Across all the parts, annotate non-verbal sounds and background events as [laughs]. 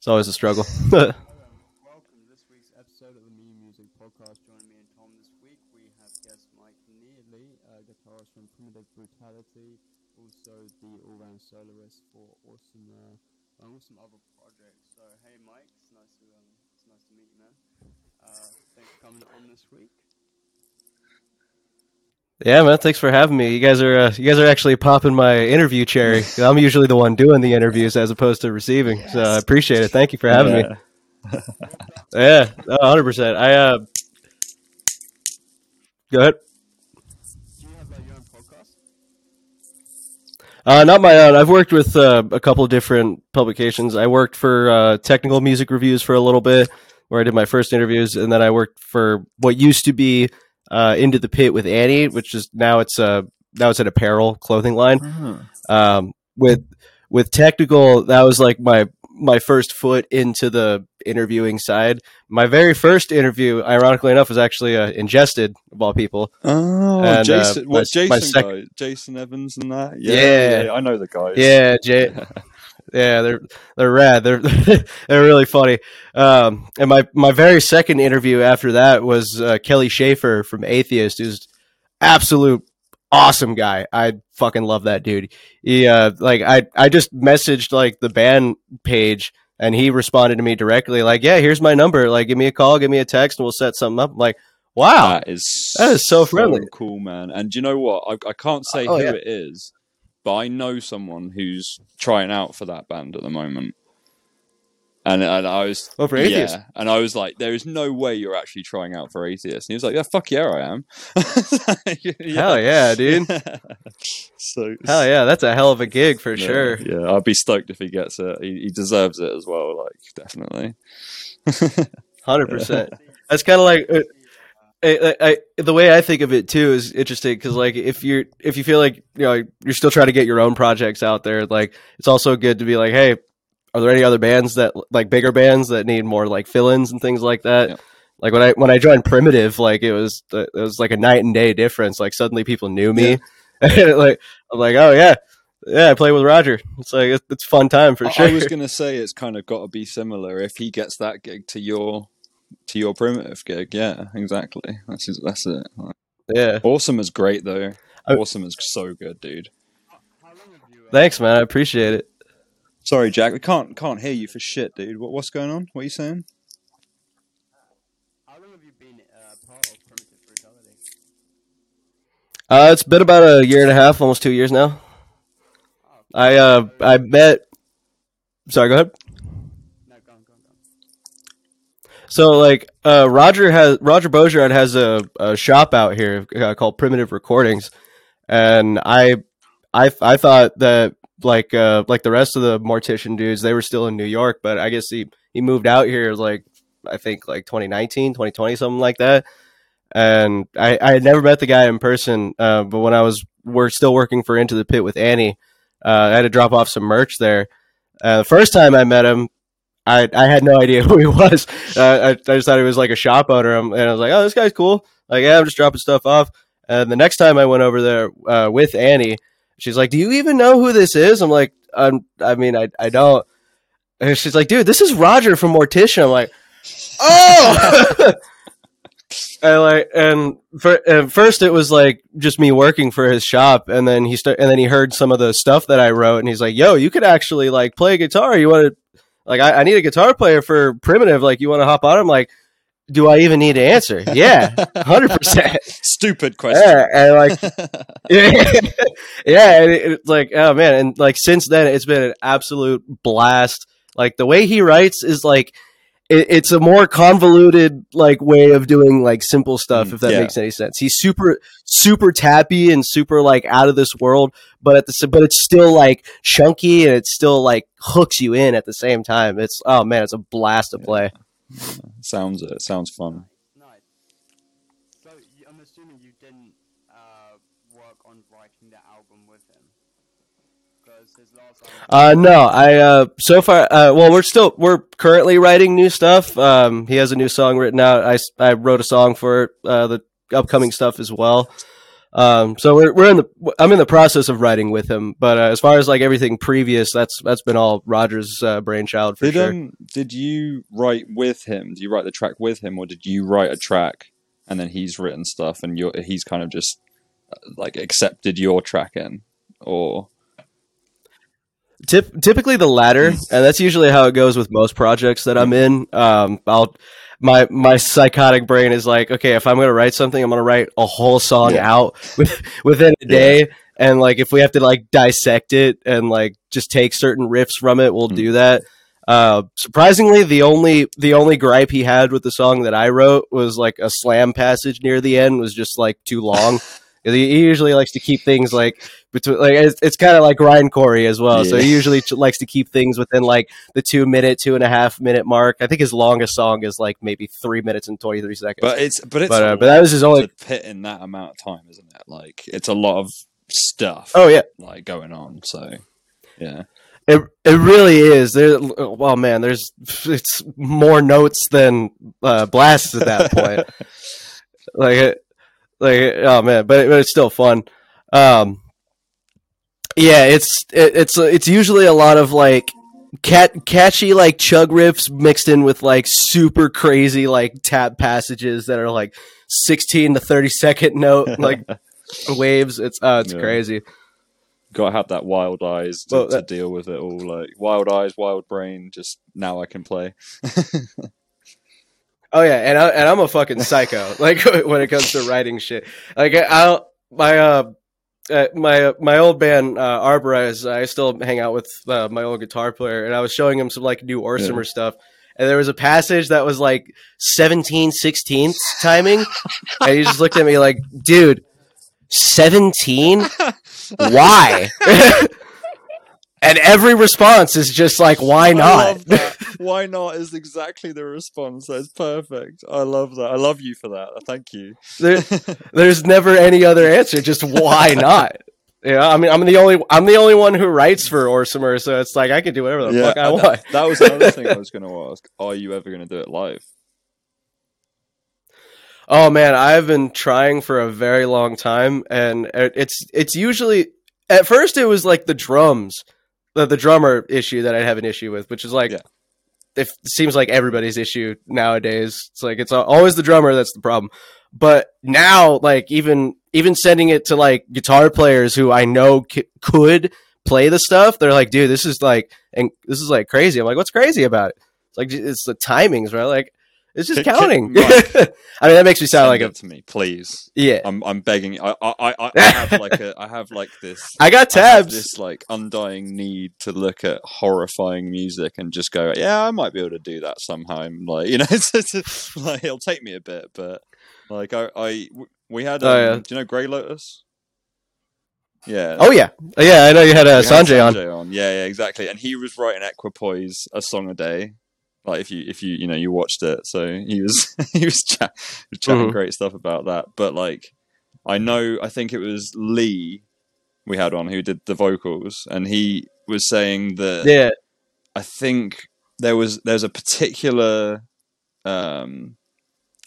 it's always a struggle. [laughs] Welcome to this week's episode of the Me Music Podcast. Joining me and Tom this week, we have guest Mike Neely, uh, guitarist from Primitive Brutality, also the all-round soloist for Orsimer, uh, with some other projects. So, hey Mike, it's nice to um, it's nice to meet you, man. Uh, thanks for coming on this week. Yeah, man. Thanks for having me. You guys are uh, you guys are actually popping my interview cherry. I'm usually the one doing the interviews as opposed to receiving. So I appreciate it. Thank you for having me. Yeah, hundred percent. I uh, go ahead. Do you have like own podcast? Uh, not my own. I've worked with uh, a couple of different publications. I worked for uh, Technical Music Reviews for a little bit, where I did my first interviews, and then I worked for what used to be uh, Into the Pit with Annie, which is now it's a now it's an apparel clothing line. Um, with with Technical, that was like my my first foot into the interviewing side. My very first interview, ironically enough, was actually uh, Ingested of all people. Oh, And, uh, Jason, my- what Jason my sec- guy? Jason Evans and that. Yeah. yeah, I know the guys. Yeah, Jay. [laughs] Yeah, they're they're rad. They're [laughs] they're really funny. Um, and my my very second interview after that was uh, Kelly Shaefer from Atheist, who's absolute awesome guy. I fucking love that dude. He uh, like I I just messaged like the band page and he responded to me directly like, yeah, here's my number. Like, give me a call, give me a text, and we'll set something up. I'm like, wow, That is That is so friendly. cool, man. And you know what? I, I can't say Oh, who yeah. it is, but I know someone who's trying out for that band at the moment. And, and I was Oh, for Atheist? yeah, and I was like, "There is no way you're actually trying out for atheist." And he was like, "Yeah, fuck yeah, I am." [laughs] Hell yeah, dude. [laughs] so hell yeah, that's a hell of a gig for yeah, sure. Yeah, I'd be stoked if he gets it. He, he deserves it as well. Like definitely. [laughs] Hundred percent. That's kind of like uh, I, I, the way I think of it too is interesting because like if you're if you feel like you know you're still trying to get your own projects out there, like it's also good to be like, hey, are there any other bands that like bigger bands that need more like fill-ins and things like that? Yeah. Like when I when I joined Primitive, like it was it was like a night and day difference. Like suddenly people knew me, and [laughs] like I'm like, oh yeah, yeah, I play with Roger. It's like it's, it's fun time for I- sure. I was gonna say it's kind of got to be similar if he gets that gig to your to your primitive gig. Yeah, exactly. That's his- that's it. yeah, Orsimer is great though. I- Orsimer is so good, dude. How long have you? Thanks, man. I appreciate it. Sorry, Jack. We can't can't hear you for shit, dude. What, what's going on? What are you saying? how long have you been uh, part of Primitive Brutality? Uh, it's been about a year and a half, almost two years now. Oh, I uh, I met. Sorry, go ahead. no, go on, go on, go on. So like, uh, Roger has Roger Beaujard has a, a shop out here uh, called Primitive Recordings, and I, I, I thought that like uh, like the rest of the Mortician dudes, they were still in New York, but I guess he he moved out here like I think like 2019, 2020, something like that. And I, I had never met the guy in person, uh, but when I was work, still working for Into the Pit with Annie, uh, I had to drop off some merch there. The first time I met him, I I had no idea [laughs] who he was. Uh, I, I just thought he was like a shop owner, and I was like, "Oh, this guy's cool." Like, yeah, I'm just dropping stuff off. And the next time I went over there uh, with Annie, she's like, "Do you even know who this is?" I'm like, um, "I mean, I I don't." And she's like, "Dude, this is Roger from Mortician." I'm like, "Oh." [laughs] And like, and, for, and first it was like just me working for his shop, and then he start, and then he heard some of the stuff that I wrote, and he's like, "Yo, you could actually like play guitar. You want to like I, I need a guitar player for primitive. Like, you want to hop on?" I'm like, "Do I even need to answer?" Yeah, [laughs] hundred percent. Stupid question. Yeah, and like, yeah, [laughs] [laughs] yeah, and it, it's like, oh man, and like since then, it's been an absolute blast. Like the way he writes is like, it, it's a more convoluted like way of doing like simple stuff. Mm, if that yeah. makes any sense, he's super, super tappy and super like out of this world, but at the but it's still like chunky and it still like hooks you in at the same time. It's oh man, it's a blast to play. sounds it. Sounds fun. Uh, no, I uh, so far. Uh, well, we're still we're currently writing new stuff. Um, he has a new song written out. I, I wrote a song for uh, the upcoming stuff as well. Um, so we're we're in the I'm in the process of writing with him, but uh, as far as like everything previous, that's that's been all Roger's uh, brainchild for Did sure. um did you write with him? Did you write the track with him, or did you write a track and then he's written stuff and you're he's kind of just uh, like accepted your track in, or Tip, typically the latter, [laughs] and that's usually how it goes with most projects that I'm in. Um, I'll my my psychotic brain is like, okay, if I'm gonna write something, I'm gonna write a whole song Yeah. out with, within a day, and like if we have to like dissect it and like just take certain riffs from it, we'll Mm. do that. Uh, surprisingly, the only the only gripe he had with the song that I wrote was like a slam passage near the end was just like too long. [laughs] he, he usually likes to keep things like between like it's, it's kind of like Ryan Corey as well. So he usually ch- likes to keep things within like the two minute, two and a half minute mark. I think his longest song is like maybe three minutes and twenty three seconds. but it's but it's but, uh, but that was his only. fit in that amount of time, isn't it? Like it's a lot of stuff Oh yeah, like going on. So yeah, it it really is. There, well, man, there's it's more notes than uh, blasts at that point. [laughs] like it, like oh man, but, but it's still fun. Um, yeah, it's it, it's it's usually a lot of like cat catchy like chug riffs mixed in with like super crazy like tap passages that are like 16 to 30 second note [laughs] like waves. It's uh it's Yeah. crazy. got to have that wild eyes to, Well, to deal with it all. Like wild eyes, wild brain. Just now I can play. [laughs] Oh yeah, and I, and I'm a fucking psycho. [laughs] like [laughs] when it comes to writing shit. Like I I'll, my uh, uh my my old band uh, Arborize. I still hang out with uh, my old guitar player, and I was showing him some like new Orsimer stuff. And there was a passage that was like 17 16ths timing, and he just looked at me like, "Dude, 17? [laughs] Why?" And every response is just like, "Why not?" [laughs] Why not is exactly the response. That's perfect. I love that. I love you for that. Thank you. There, [laughs] there's never any other answer. Just why [laughs] not? Yeah, I mean, I'm the only I'm the only one who writes for Orsimer, so it's like I can do whatever the fuck I want. That, that was another thing I was going to ask. Are you ever going to do it live? Oh man, I've been trying for a very long time, and it's it's usually at first it was like the drums, the the drummer issue that I have an issue with, which is like. Yeah. It seems like everybody's issue nowadays. It's like it's always the drummer that's the problem. But now, like even even sending it to like guitar players who I know c- could play the stuff, they're like, "Dude, this is like, and this is like crazy." I'm like, "What's crazy about it?" It's like it's the timings, right? Like it's just Can- can- counting. right. [laughs] I mean, that makes me sound Send like a to me, please. yeah. I'm I'm begging. I I I, I [laughs] have like a I have like this. I got I tabs. this like undying need to look at horrifying music and just go, yeah, I might be able to do that somehow. Like you know, [laughs] it's, it's like it'll take me a bit, but like I, I we had. Um, Oh, yeah. Do you know Grey Lotus? Yeah. Oh yeah, yeah. I know you had uh, we had Sanjay on. On. Yeah, yeah, exactly. And he was writing Equipoise a song a day. Like if you if you you know you watched it, so he was [laughs] he was, chat, was chatting Mhm. great stuff about that. But like, I know I think it was Lee we had on who did the vocals, and he was saying that Yeah, I think there was there's a particular um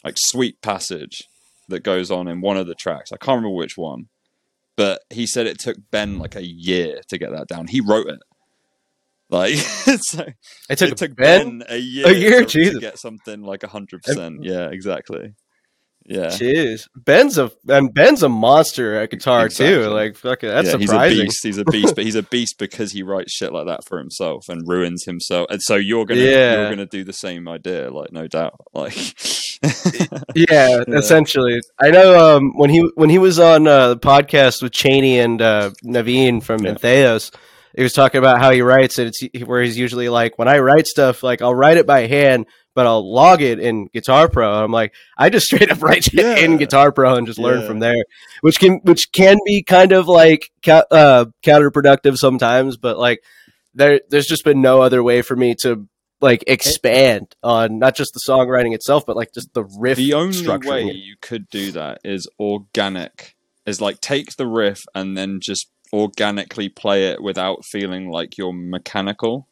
like sweet passage that goes on in one of the tracks. I can't remember which one, but he said it took Ben like a year to get that down. He wrote it. Like [laughs] so it took, it took Ben. Ben, a year, a year? to, to get something like hundred percent. Yeah, exactly. Yeah. Jeez, Ben's a and Ben's a monster at guitar Exactly. too. Like fucking, that's yeah, surprising. he's a beast. He's a beast, but he's a beast because he writes shit like that for himself and ruins himself. And so you're gonna Yeah. you're gonna do the same idea, like no doubt. Like [laughs] Yeah, [laughs] Yeah. essentially. I know um, when he when he was on uh, the podcast with Chaney and uh, Navene from Yeah. Entheos, he was talking about how he writes it. It's where he's usually like, when I write stuff, like I'll write it by hand, but I'll log it in Guitar Pro. I'm like, I just [laughs] straight up write it Yeah. in Guitar Pro and just learn Yeah. from there, which can which can be kind of like uh, counterproductive sometimes. But like, there there's just been no other way for me to like expand on not just the songwriting itself, but like just the riff. the only structuring way you could do that is organic. Is like take the riff and then just organically play it without feeling like you're mechanical.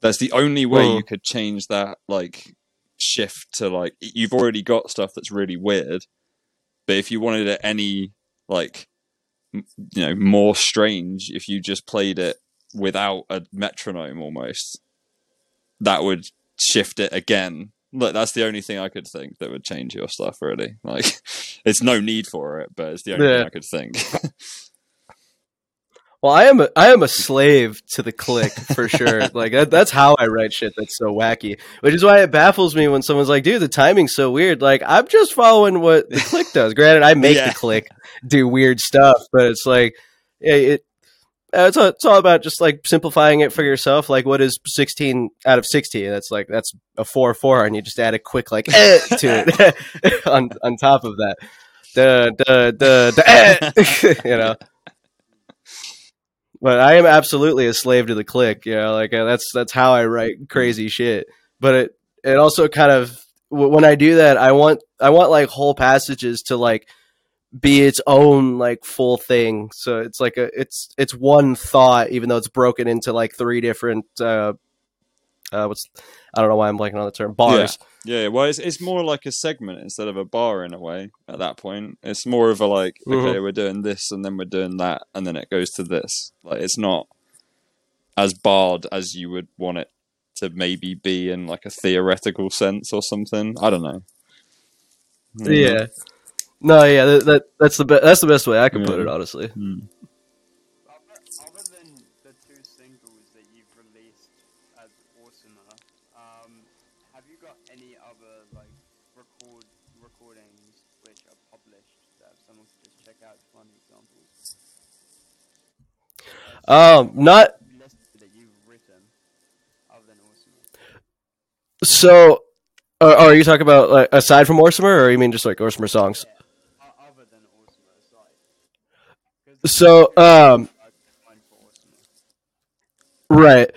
That's the only way Mm. you could change that like shift to like you've already got stuff that's really weird. But if you wanted it any like m- you know more strange if you just played it without a metronome almost that would shift it again Look, that's the only thing I could think that would change your stuff. Really, like [laughs] it's no need for it, but it's the only Yeah. thing I could think. [laughs] Well, I am a, I am a slave to the click for sure. [laughs] like that, that's how I write shit that's so wacky. Which is why it baffles me when someone's like, "Dude, the timing's so weird." Like I'm just following what the click does. Granted, I make Yeah. the click do weird stuff, but it's like, it. Uh, it's, all, it's all about just like simplifying it for yourself. Like, what is 16 out of 60? That's like, that's a 4 4, and you just add a quick, like, eh, to it [laughs] on, on top of that. Duh, duh, duh, duh, eh, [laughs] you know? But I am absolutely a slave to the click. You know, like uh, that's that's how I write crazy shit. But it it also kind of when I do that, I want I want like whole passages to like be its own like full thing. So it's like a it's it's one thought, even though it's broken into like three different. uh uh, what's I don't know why I'm blanking on the term bars. yeah, well, it's it's more like a segment instead of a bar in a way. At that point, it's more of a like, okay, we're doing this, and then we're doing that, and then it goes to this. Like, it's not as barred as you would want it to maybe be in like a theoretical sense or something. I don't know. Mm. Yeah. No, yeah, that, that that's the be- that's the best way I can put it, honestly. Mm. Um, not so. Uh, are you talking about like aside from Orsimer, or you mean just like Orsimer songs? Yeah, other than. 'Cause So, um. Right.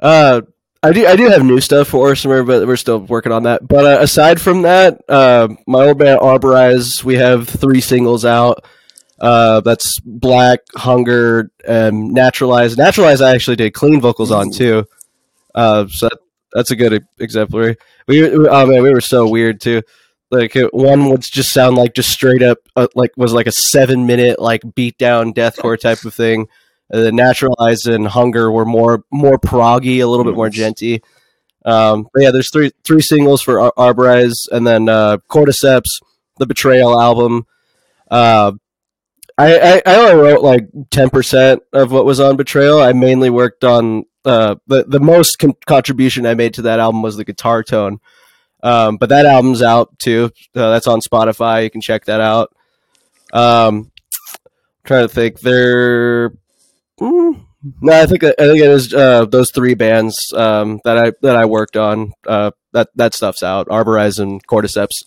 Uh, I do. I do have new stuff for Orsimer, but we're still working on that. But uh, aside from that, uh, my old band Arborize, we have three singles out. Uh, that's Black, Hunger, and Naturalize. Naturalize, I actually did clean vocals on too. Uh, so that, that's a good exemplary. We, oh man, we were so weird too. Like it, one would just sound like just straight up, uh, like was like a seven minute like beat down deathcore type of thing. Uh, the naturalize and hunger were more more proggy, a little bit more genty. Um, but yeah, there's three three singles for Ar- Arborize, and then uh, Cordyceps, the Betrayal album. Uh, I, I I only wrote like ten percent of what was on Betrayal. I mainly worked on uh, the the most con- contribution I made to that album was the guitar tone. Um, but that album's out too. Uh, that's on Spotify. You can check that out. Um, trying to think. There. Mm, no, I think I think it is uh, those three bands um, that I that I worked on. Uh, that that stuff's out. Arborize and Cordyceps.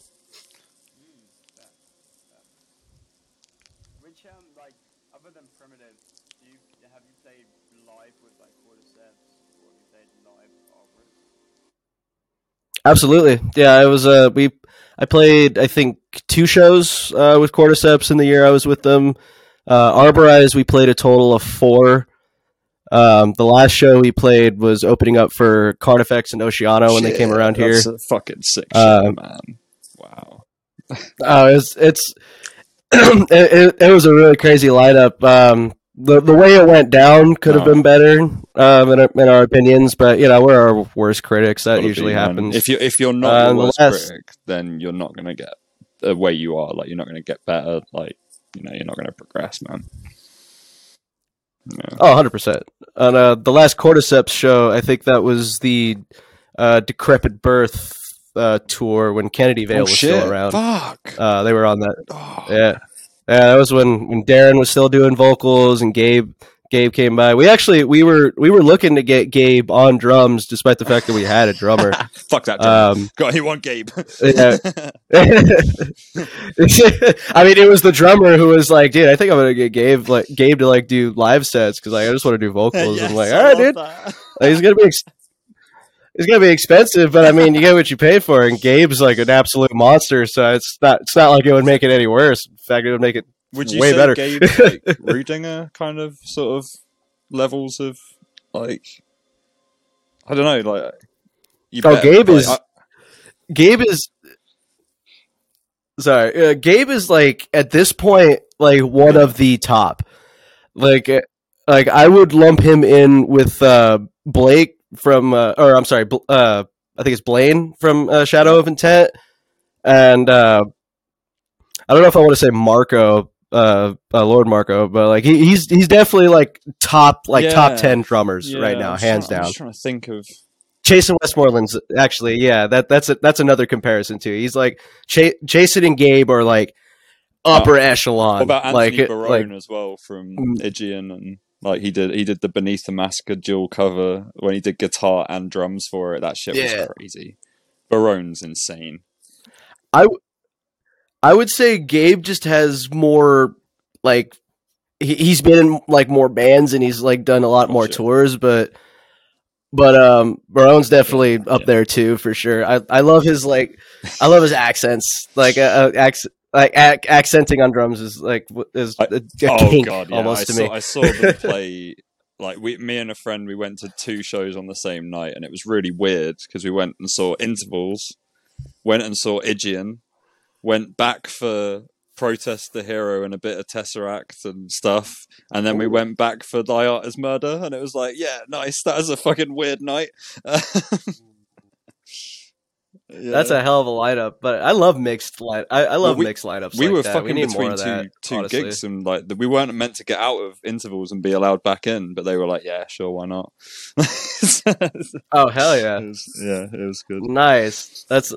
Absolutely. Yeah, it was uh we I played I think two shows uh with Cordyceps in the year I was with them. Uh Arborize we played a total of four. Um the last show we played was opening up for Carnifex and Oceano when they came Shit, around here. A fucking sick shit, man. Wow. [laughs] Oh, it's it's [clears throat] it, it, it was a really crazy lineup. Um the, the way it went down could have been better um, in, our, in our opinions, but you know we're our worst critics. That usually happens. If you if you're not Uh, the worst last- critic, then you're not gonna get the way you are. Like you're not gonna get better. Like you know, you're not gonna progress, man. Yeah. Oh, 100%. On uh, the last Cordyceps show, I think that was the uh, Decrepit Birth uh, tour when Kennedy Veil oh was shit! still around. Fuck. Uh, they were on that. Oh, Yeah. Yeah, that was when, when Darren was still doing vocals and Gabe Gabe came by. We actually we were we were looking to get Gabe on drums despite the fact that we had a drummer. [laughs] Fuck that. Um, [laughs] Got anyone, Gabe? [laughs] yeah. I mean, it was the drummer who was like, "Dude, I think I'm gonna get Gabe like Gabe to like do live sets because like I just want to do vocals." I'm like, "All right, dude." Like, he's gonna be ex- he's gonna be expensive, but I mean, you get what you pay for. And Gabe's like an absolute monster, so it's not it's not like it would make it any worse. In fact, it would make it Would you way say better. Gabe's [laughs] like Rudinger kind of sort of levels of like I don't know, like you Oh, bet, Gabe like, is- I- Gabe is sorry, uh, Gabe is like at this point like one of the top. Like, uh, like I would lump him in with uh, Blake from, uh, or I'm sorry, Bl- uh, I think it's Blaine from uh, Shadow of Intent, and uh, I don't know if I want to say Marco, uh, uh, Lord Marco, but like he, he's he's definitely like top like top ten drummers Yeah, right now, I'm hands trying- I'm down. just trying to think of. Jason Westmoreland's actually, yeah, that that's a, that's another comparison too. He's like Ch- Jason and Gabe are like upper echelon. What about like Anthony it- Barone like as well from Mm. Igian and like he did he did the Beneath the Massacre dual cover when he did guitar and drums for it. That shit Yeah. was crazy. Barone's insane. I would say Gabe just has more like he, he's been in like more bands and he's like done a lot Oh, more shit. tours, but but um Barone's definitely up Yeah. there too for sure. I I love his like I love his accents like uh, uh, acc- like ac- accenting on drums is like is I- a, a oh god, yeah. almost I to saw, me. I saw them [laughs] play like we me and a friend we went to two shows on the same night and it was really weird because we went and saw Intervals, went and saw Igian, went back for Protest the Hero and a bit of Tesseract and stuff, and then we went back for Thy Art is Murder, and it was like, yeah, nice. That was a fucking weird night. [laughs] Yeah. That's a hell of a lineup, but I love mixed line. I, I love we- mixed lineups. we like were that. fucking we between two that, two honestly. gigs and like we weren't meant to get out of intervals and be allowed back in, but they were like, yeah, sure, why not? [laughs] Oh hell yeah, It was, yeah, it was good. nice. That's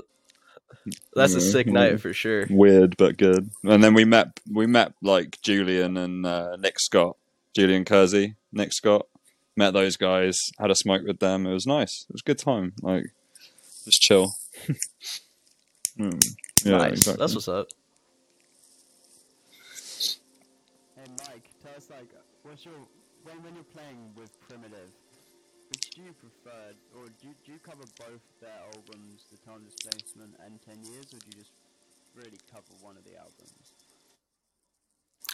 that's a sick yeah. night for sure. Weird but good. And then we met we met like Julian and uh, Nick Scott, Julian Kersey, Nick Scott. Met those guys, had a smoke with them. It was nice. It was a good time. Like just chill. Hmm. Yeah, nice. exactly. That's what's up. Hey Mike, tell us like, what's your when when you're playing with Primitive, which do you prefer, or do you, do you cover both their albums, The Time Displacement and Ten Years, or do you just really cover one of the albums?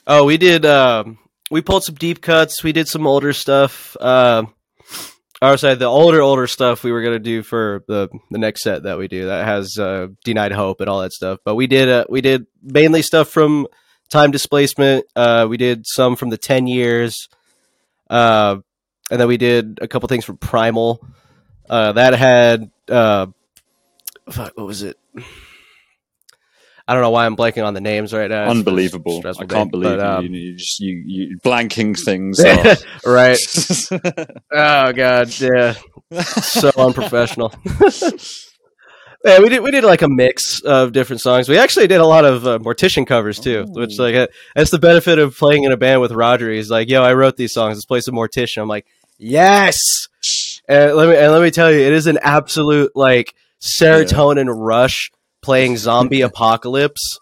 Oh, we did. Um, we pulled some deep cuts. We did some older stuff. Um, or sorry, the older older stuff we were gonna do for the the next set that we do that has uh, denied hope and all that stuff. But we did uh, we did mainly stuff from time displacement. Uh, we did some from the ten years, uh, and then we did a couple things from Primal. Uh, that had uh, fuck, what was it? I don't know why I'm blanking on the names right now. It's Unbelievable. I can't day, believe but, um, you, you just you you blanking things [laughs] off. right. [laughs] Oh god, yeah. So [laughs] unprofessional. yeah, we did we did like a mix of different songs. We actually did a lot of uh, Mortician covers too, which Oh. like uh, that's the benefit of playing in a band with Roger. He's like, "Yo, I wrote these songs. Let's play some Mortician." I'm like, "Yes." And let me and let me tell you, it is an absolute like serotonin rush playing Zombie [laughs] Apocalypse.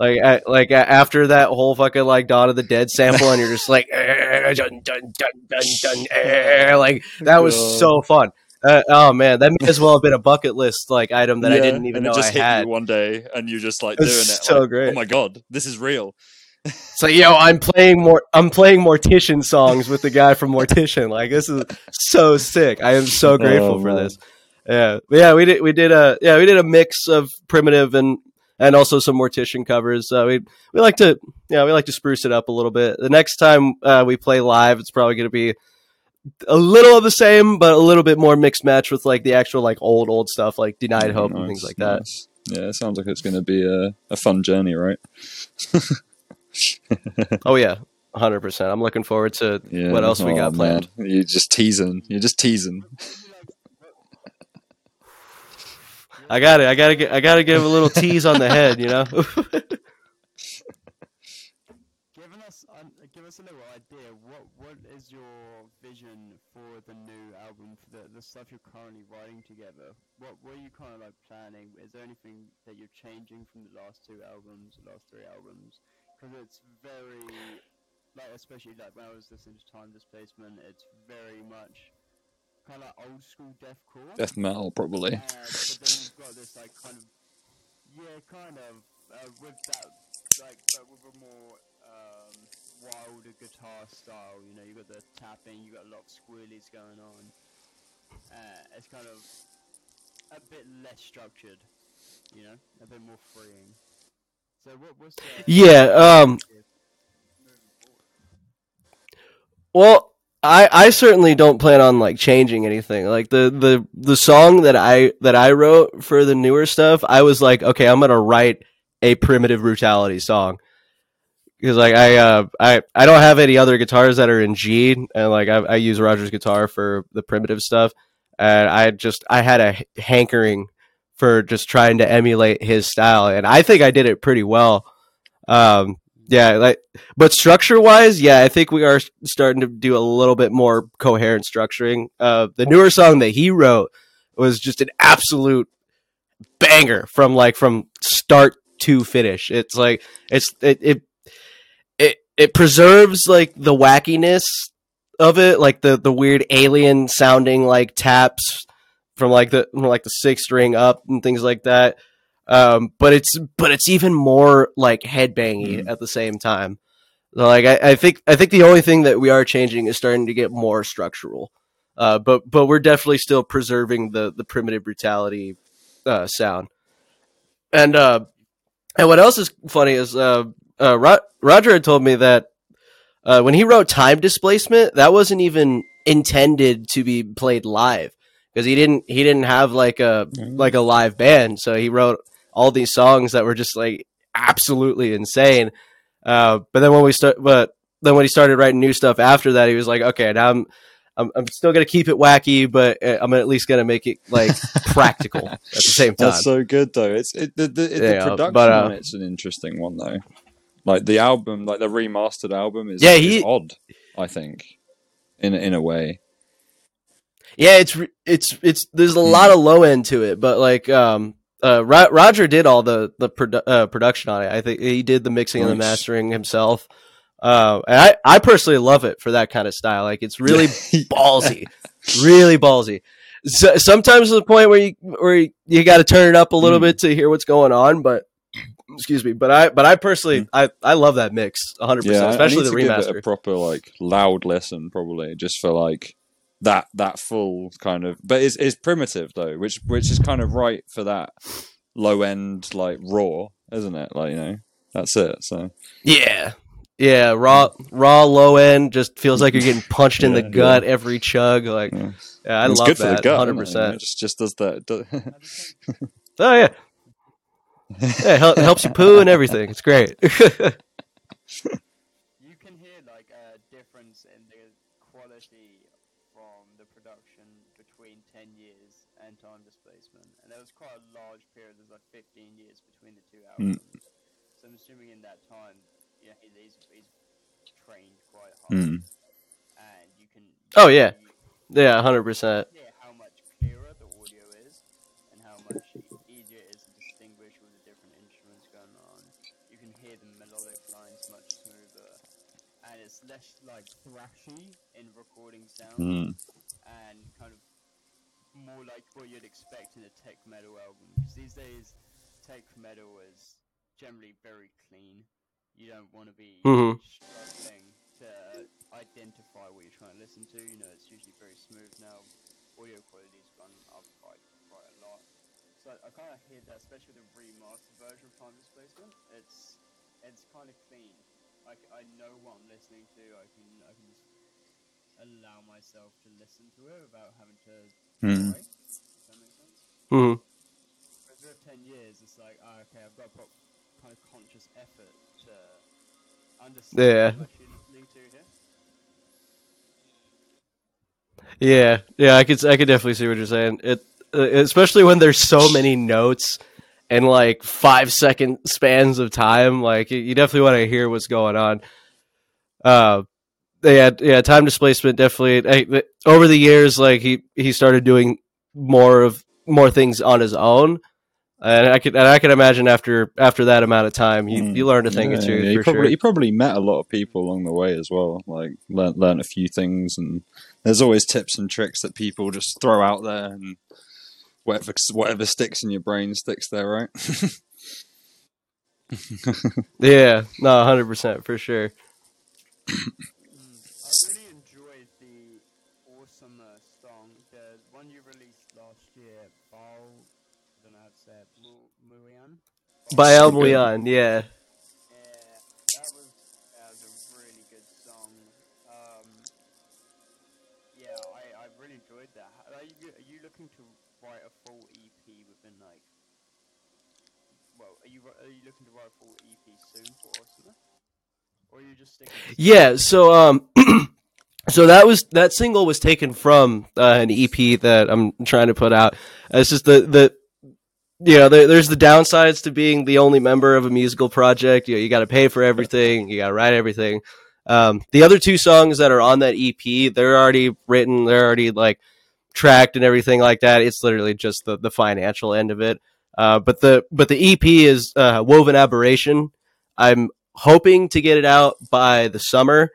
Like, like after that whole fucking like Dawn of the Dead sample, and you're just like, [laughs] "Eh, dun, dun, dun, dun, dun, eh," like that was so fun. Uh, oh man, that may as well have been a bucket list like item that I didn't even know just I hit had. you one day, and you're just like doing it. so like, great. Oh my god, this is real. so yo, I'm playing more. I'm playing Mortician songs with the guy from Mortician. Like this is so sick. I am so [laughs] grateful Oh, for this. Yeah, yeah. We did. We did a yeah. We did a mix of primitive and and also some Mortician covers. Uh, we we like to yeah we like to spruce it up a little bit. The next time uh, we play live, it's probably going to be a little of the same, but a little bit more mixed match with like the actual like old old stuff like Denied Hope and things like that. Yeah, it sounds like it's going to be a, a fun journey, right? [laughs] Oh yeah, hundred percent. I'm looking forward to Yeah. what else we Oh, got planned. You're just teasing. You're just teasing. I got it. I gotta get. I gotta give a little tease on the head. You know. [laughs] Giving us, um, give us a little idea. What what is your vision for the new album, for the, the stuff you're currently writing together? What are you kind of like planning? Is there anything that you're changing from the last two albums, the last three albums? Because it's very, like especially like when I was listening to Time Displacement, it's very much kind of old school deathcore. Death metal, probably. Uh, but then you've got this like kind of yeah, kind of uh, with that like but with a more um, wilder guitar style. You know, you got the tapping, you got a lot of squealies going on. Uh, it's kind of a bit less structured. You know, a bit more freeing. So what what's the Yeah, um. Well, I I certainly don't plan on like changing anything. Like the the the song that I that I wrote for the newer stuff, I was like, okay, I'm gonna write a primitive brutality song because like I uh I I don't have any other guitars that are in G, and like I, I use Roger's guitar for the primitive stuff, and I just I had a hankering for just trying to emulate his style, and I think I did it pretty well. Um, yeah, like but structure wise, yeah, I think we are starting to do a little bit more coherent structuring. Uh, the newer song that he wrote was just an absolute banger from like from start to finish. It's like it's it it it, it preserves like the wackiness of it, like the the weird alien sounding like taps from like the from like the sixth string up and things like that. Um, but it's but it's even more like headbangy Mm. at the same time. So, like I, I think I think the only thing that we are changing is starting to get more structural. Uh, but but we're definitely still preserving the the primitive brutality uh, sound. And uh, and what else is funny is uh, uh, Ro- Roger had told me that uh, when he wrote time displacement, that wasn't even intended to be played live because he didn't he didn't have like a like a live band, so he wrote all these songs that were just like absolutely insane. Uh, but then when we start, but then when he started writing new stuff after that, he was like, okay, now I'm. I'm, I'm still gonna keep it wacky, but uh, I'm at least gonna make it like practical at the [laughs] same time. That's so good though. It's it, the the, Yeah, the production but, uh, it's an interesting one though. Like the album, like the remastered album is Yeah, is odd. I think in in a way. Yeah, it's it's it's there's a Hmm. lot of low end to it, but like um uh Ro- Roger did all the the produ- uh, production on it. I think he did the mixing and the mastering himself. Uh, and I I personally love it for that kind of style. Like it's really [laughs] ballsy, really ballsy. So, sometimes to the point where you where you, got to turn it up a little Mm. bit to hear what's going on, but excuse me, but I but I personally I I love that mix 100, yeah, percent especially I need the to give remaster. it a proper like loud listen probably just for like that that full kind of but it's, it's primitive though which which is kind of right for that low end like raw isn't it like you know that's it so Yeah. Yeah, raw raw low end just feels like you're getting punched in the [laughs] Yeah, gut every chug. Like, Yeah. yeah, I it's love good for that. the gut Hundred isn't it? You know, percent. it just just does that [laughs] Oh yeah, yeah, it hel- helps you poo and everything. It's great. [laughs] You can hear like a difference in the quality from the production between 10 years and time displacement. And there was quite a large period, there's like 15 years between the two Mm. So I'm assuming in that time, yeah, he's, he's trained quite hard. Mm. And you can. Oh, yeah. you yeah, hundred percent. hear how much clearer the audio is and how much easier it is to distinguish with the different instruments going on. You can hear the melodic lines much smoother, and it's less like thrashy in recording sound, Mm. and kind of more like what you'd expect in a tech metal album. 'Cause these days, tech metal is generally very clean. You don't want to be Mhm. struggling to identify what you're trying to listen to. You know, it's usually very smooth now. Audio quality's gone up quite quite a lot. So I kind of hear that, especially with the remastered version of Time Displacement. It's it's kind of clean. Like I know what I'm listening to. I can I can just allow myself to listen to it without having to Mm. try. Does that make sense? hmm Whereas ten years, it's like ah, okay, I've got to put kind of conscious effort to understand Yeah. what I'm listening to here. Yeah, yeah, I could I could definitely see what you're saying. It uh, especially when there's so many notes and like five second spans of time. Like you- you definitely want to hear what's going on. Uh, yeah, yeah. Time displacement definitely. I, over the years, like he he started doing more of more things on his own, and I could and I can imagine after after that amount of time, you Mm. you learned a thing Yeah, or two yeah, you probably sure. you probably met a lot of people along the way as well. Like learn learn a few things, and there's always tips and tricks that people just throw out there, and whatever whatever sticks in your brain sticks there, right? [laughs] Yeah, no, hundred percent for sure. [clears throat] are you are you looking to write a full EP within like well, are you are you looking to write a full P soon for Orsimer? Or are you just sticking? Yeah, so um [clears throat] so that was that single was taken from uh, an EP that I'm trying to put out. It's just the the you know, there, there's the downsides to being the only member of a musical project. You know, you got to pay for everything, you got to write everything. Um, the other two songs that are on that EP, they're already written, they're already like tracked and everything like that. It's literally just the the financial end of it. Uh, but the but the EP is uh, Woven Aberration. I'm hoping to get it out by the summer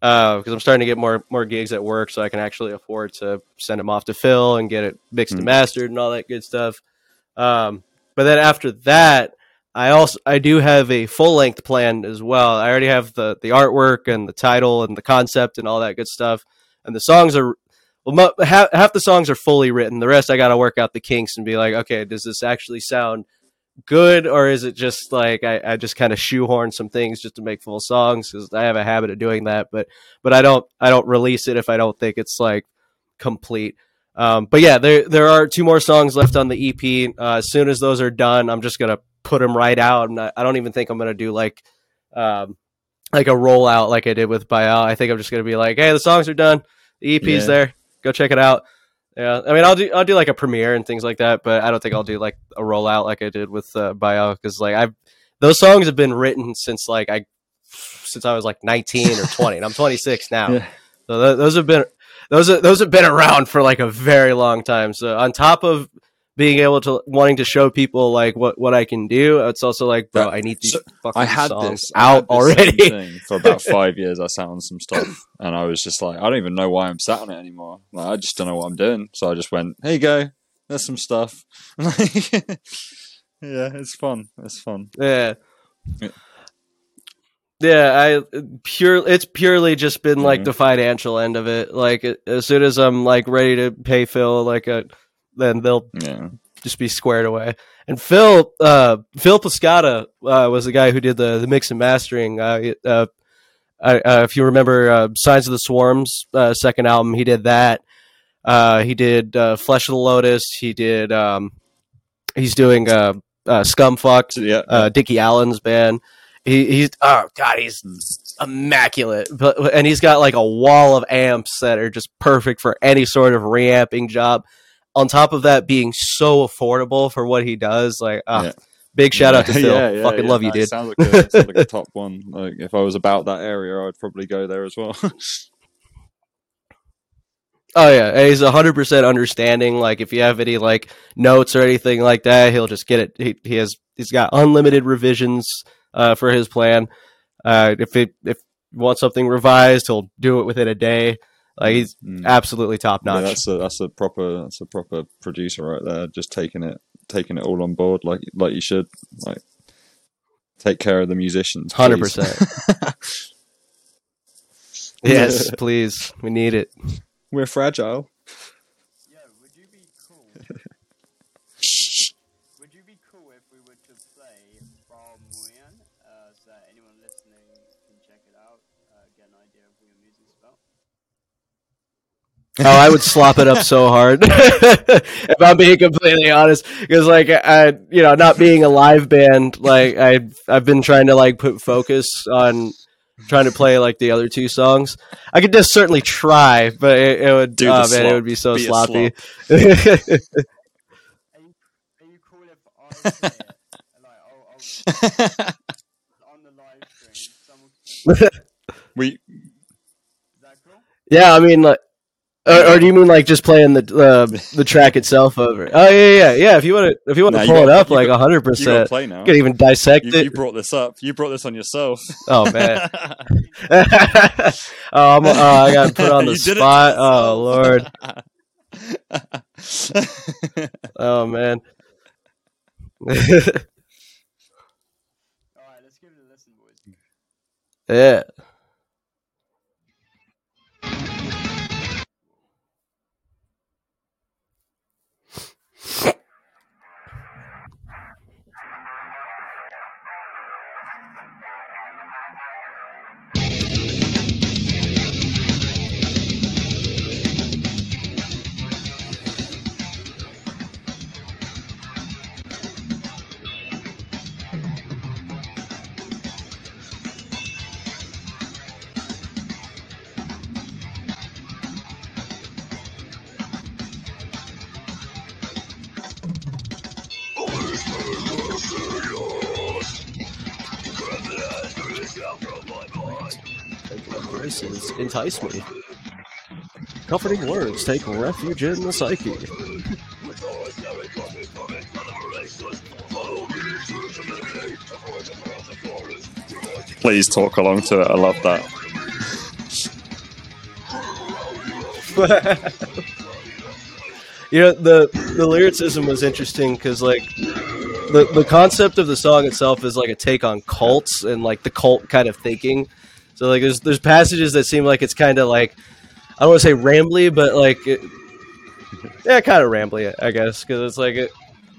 because I'm starting to get more more gigs at work, so I can actually afford to send them off to Phil and get it mixed and Mm. mastered and all that good stuff. Um, but then after that, I also I do have a full length plan as well. I already have the the artwork and the title and the concept and all that good stuff, and the songs are. Well, mo- half, half the songs are fully written. The rest, I got to work out the kinks and be like, okay, does this actually sound good, or is it just like I, I just kind of shoehorn some things just to make full songs? Because I have a habit of doing that, but but I don't I don't release it if I don't think it's like complete. Um, but yeah, there there are two more songs left on the EP. Uh, as soon as those are done, I'm just gonna put them right out. Not, I don't even think I'm gonna do like um, like a rollout like I did with Bayal. I think I'm just gonna be like, hey, the songs are done, the EP's Yeah. there, go check it out. Yeah, I mean, I'll do I'll do like a premiere and things like that, but I don't think I'll do like a rollout like I did with uh, Bayal because like I've those songs have been written since like I since I was like 19 or 20, and I'm 26 now. [laughs] Yeah. So th- those have been those are, those have been around for like a very long time. So on top of being able to wanting to show people like what what I can do, it's also like, bro, I need these so, fucking I had songs this I had out this already. for about [laughs] five years. I sat on some stuff, and I was just like, I don't even know why I'm sat on it anymore. Like, I just don't know what I'm doing. So I just went, "Here you go. There's some stuff." [laughs] Like, [laughs] yeah, it's fun. It's fun. Yeah. Yeah. Yeah, I pure. It's purely just been like Mhm. the financial end of it. Like as soon as I'm like ready to pay Phil, like uh then they'll Yeah, just be squared away. And Phil, uh, Phil Piscata uh, was the guy who did the the mix and mastering. Uh, uh, I, uh, if you remember, uh, Signs of the Swarms uh, second album, he did that. Uh, he did uh, Flesh of the Lotus. He did. Um, he's doing uh, uh, Scumfuck, So, yeah. uh, Dickie Allen's band. He, he's oh god, he's immaculate. But and he's got like a wall of amps that are just perfect for any sort of reamping job. On top of that, being so affordable for what he does, like ah, Yeah. big shout out to Phil. yeah, yeah, Fucking love you, dude. Sounds like, a, sounds like a top one. Like if I was about that area, I'd probably go there as well. [laughs] Oh yeah, he's hundred percent understanding. Like if you have any like notes or anything like that, he'll just get it. He, he has he's got unlimited revisions uh, for his plan. Uh, if it if you want something revised, he'll do it within a day. Like he's Mm. absolutely top Yeah, notch. that's a that's a proper that's a proper producer right there. Just taking it taking it all on board like like you should. Like take care of the musicians. Hundred percent. [laughs] Yes, please. We need it. We're fragile. Oh, I would slop it up so hard. [laughs] if I'm being completely honest, because like I, you know, not being a live band, like I, I've been trying to like put focus on trying to play like the other two songs. I could just certainly try, but it, it would, Do oh man, it would be so Be sloppy. Are [laughs] you, are you cool if I? Like, I'll, I'll, [laughs] on the live stream, we is that cool? yeah, I mean, like, or, or do you mean like just playing the uh, the track itself over? Oh yeah, yeah, yeah. If you want to, if you want to you pull got- it up like got- hundred you got to percent, play now. you could even dissect You, it. you brought this up. You brought this on yourself. Oh man. [laughs] [laughs] oh, I'm, oh, I got put on the You did it to spot. Oh lord. [laughs] Oh man. Alright, let's give it a listen, boys. yeah. Voices entice me. Comforting words take refuge in the psyche. Please talk along to it. I love that. [laughs] you know the the lyricism was interesting because like the the concept of the song itself is like a take on cults and like the cult kind of thinking. So like there's there's passages that seem like it's kind of like I don't want to say rambly, but like it, yeah, kind of rambly, I guess, because it's like it,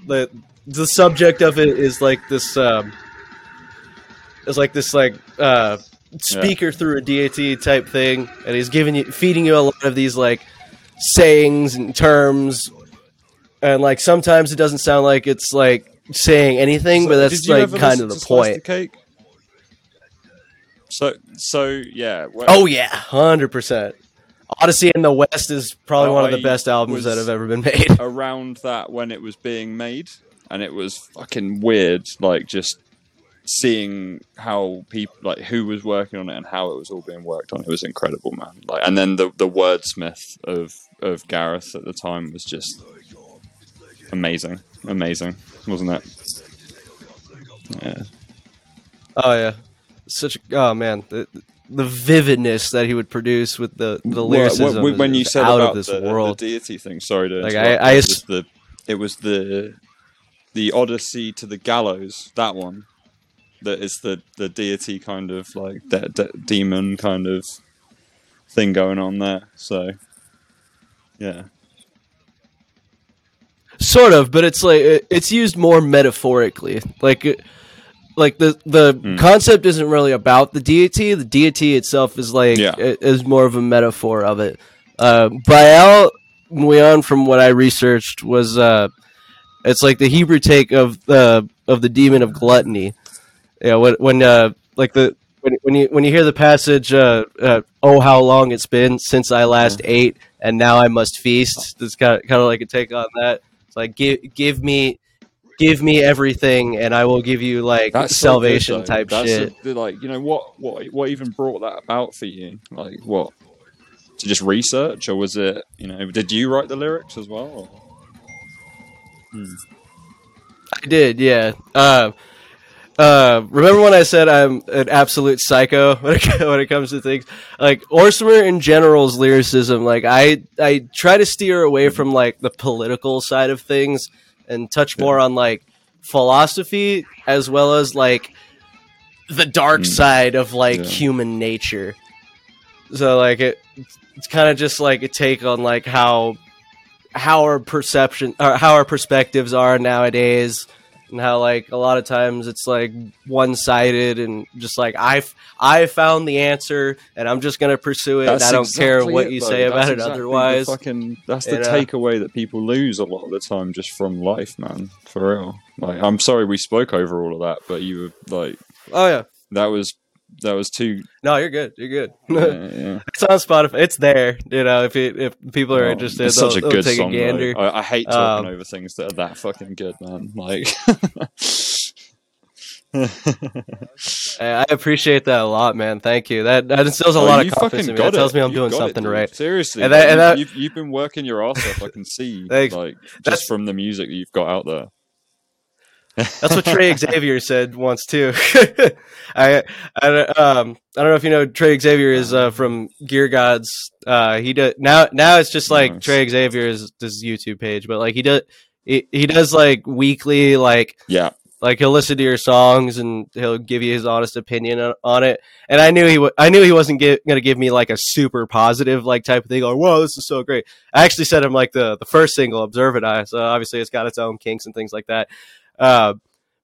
the the subject of it is like this um, it's like this like uh, speaker through a deity type thing, and he's giving you feeding you a lot of these like sayings and terms, and like sometimes it doesn't sound like it's like saying anything, So, but that's like kind of the point. the Cake? So, so yeah. when- Oh yeah, hundred percent. Odyssey in the West is probably one of the best albums that have ever been made. [laughs] around that when it was being made, and it was fucking weird. Like just seeing how people, like who was working on it and how it was all being worked on. It was incredible, man. Like, and then the the wordsmith of of Gareth at the time was just amazing, amazing, wasn't it? Yeah. Oh yeah, such. A, oh man, the, the vividness that he would produce with the the lyricism. when, when you said out about of this the, world. the deity thing, sorry to Like, I- I it was the it was the the Odyssey to the gallows. That one that is the the deity kind of like de- de- demon kind of thing going on there. So yeah, sort of but it's like it's used more metaphorically like like the the Hmm. concept isn't really about the deity. The deity itself is like Yeah. is more of a metaphor of it. Uh Baal Muyan from what I researched was uh it's like the Hebrew take of the of the demon of gluttony. Yeah when when uh like the when, when you when you hear the passage uh, uh oh how long it's been since I last ate and now I must feast it's kind of, kind of like a take on that. It's like give give me give me everything and I will give you like that's so good, salvation though. type That's shit. a- like you know what what what even brought that about for you? Like what? To just research, or was it you know? Did you write the lyrics as well? Or? I did, yeah. Uh, uh, remember when I said I'm an absolute psycho [laughs] when it, when it comes to things like Orsimer in general's lyricism? Like I, I try to steer away from like the political side of things and touch more on like philosophy as well as like the dark Mm. side of like Yeah. human nature. So like it, it's kind of just like a take on like how how our perception or how our perspectives are nowadays and how like a lot of times it's like one-sided and just like i i found the answer and i'm just gonna pursue it and i don't care what it, you though. say about That's it exactly the otherwise fucking, that's the You know? takeaway that people lose a lot of the time just from life, man. For real. Like, I'm sorry we spoke over all of that, but you were like, oh yeah that was that was too. no you're good you're good Yeah, [laughs] yeah. it's on spotify it's there you know if if people are Oh, interested it's such a good song. a. I, I hate talking Um, over things that are that fucking good, man. Like, [laughs] I appreciate that a lot, man. Thank you. That that instills a Oh, lot of confidence in fucking me. That tells me I'm You doing got it, something right. Seriously, And that- and that- you've, you've been working your ass off. I can see, [laughs] Thanks. like, That's- just from the music that you've got out there. That's what Trey [laughs] Xavier said once too. [laughs] I, I um I don't know if you know Trey Xavier is uh, from Gear Gods. Uh, he does now now it's just like Nice. Trey Xavier's this YouTube page, but like he does he, he does like weekly like Yeah, like he'll listen to your songs and he'll give you his honest opinion on, on it. And I knew he w- I knew he wasn't gi- going to give me like a super positive like type of thing. Like, whoa, this is so great. I actually sent him like the the first single, Observe It Eye. So obviously it's got its own kinks and things like that. Uh,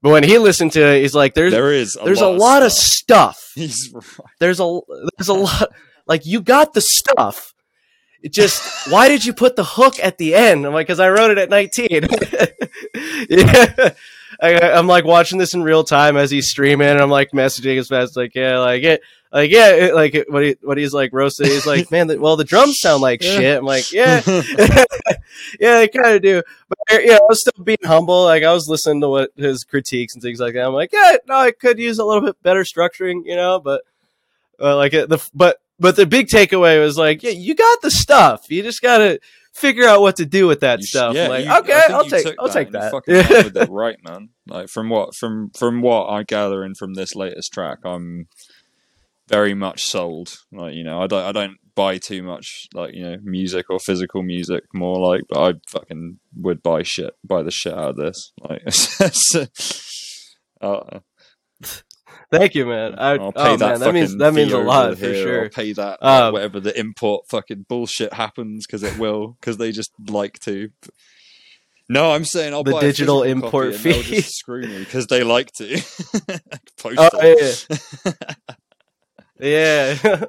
but when he listened to it, he's like, "There's there is. A there's lot a lot of stuff. stuff. [laughs] He's right. There's a there's a lot like you got the stuff." It just why did you put the hook at the end? I'm like, because I wrote it at 19. [laughs] yeah, I, I'm like watching this in real time as he's streaming, and I'm like messaging as fast as like, yeah, like it, like yeah, it, like it, what he what he's like roasting. He's like, [laughs] man, the, well the drums sound like Yeah. shit. I'm like, [laughs] yeah, [laughs] yeah, they kind of do. But yeah, I was still being humble. Like I was listening to what his critiques and things like that. I'm like, yeah, no, I could use a little bit better structuring, you know. But uh, like the but but the big takeaway was like, yeah, you got the stuff. You just gotta figure out what to do with that You sh- stuff. yeah, like, you- okay, I'll take, I'll take that. Fucking with it right, man. Like from what from from what I gather in from this latest track, I'm very much sold. Like you know, I don't I don't buy too much like you know music or physical music more like, but I fucking would buy shit buy the shit out of this. Like, [laughs] uh, [laughs] Thank you, man. I, I'll pay oh, that. man, that means that means a lot for sure. I'll pay that Um, whatever the import fucking bullshit happens because it will because they just like to. No, I'm saying I'll The digial import copy and they'll fee. just screw me because they like to. [laughs] Post Oh, it. yeah. Yeah. [laughs]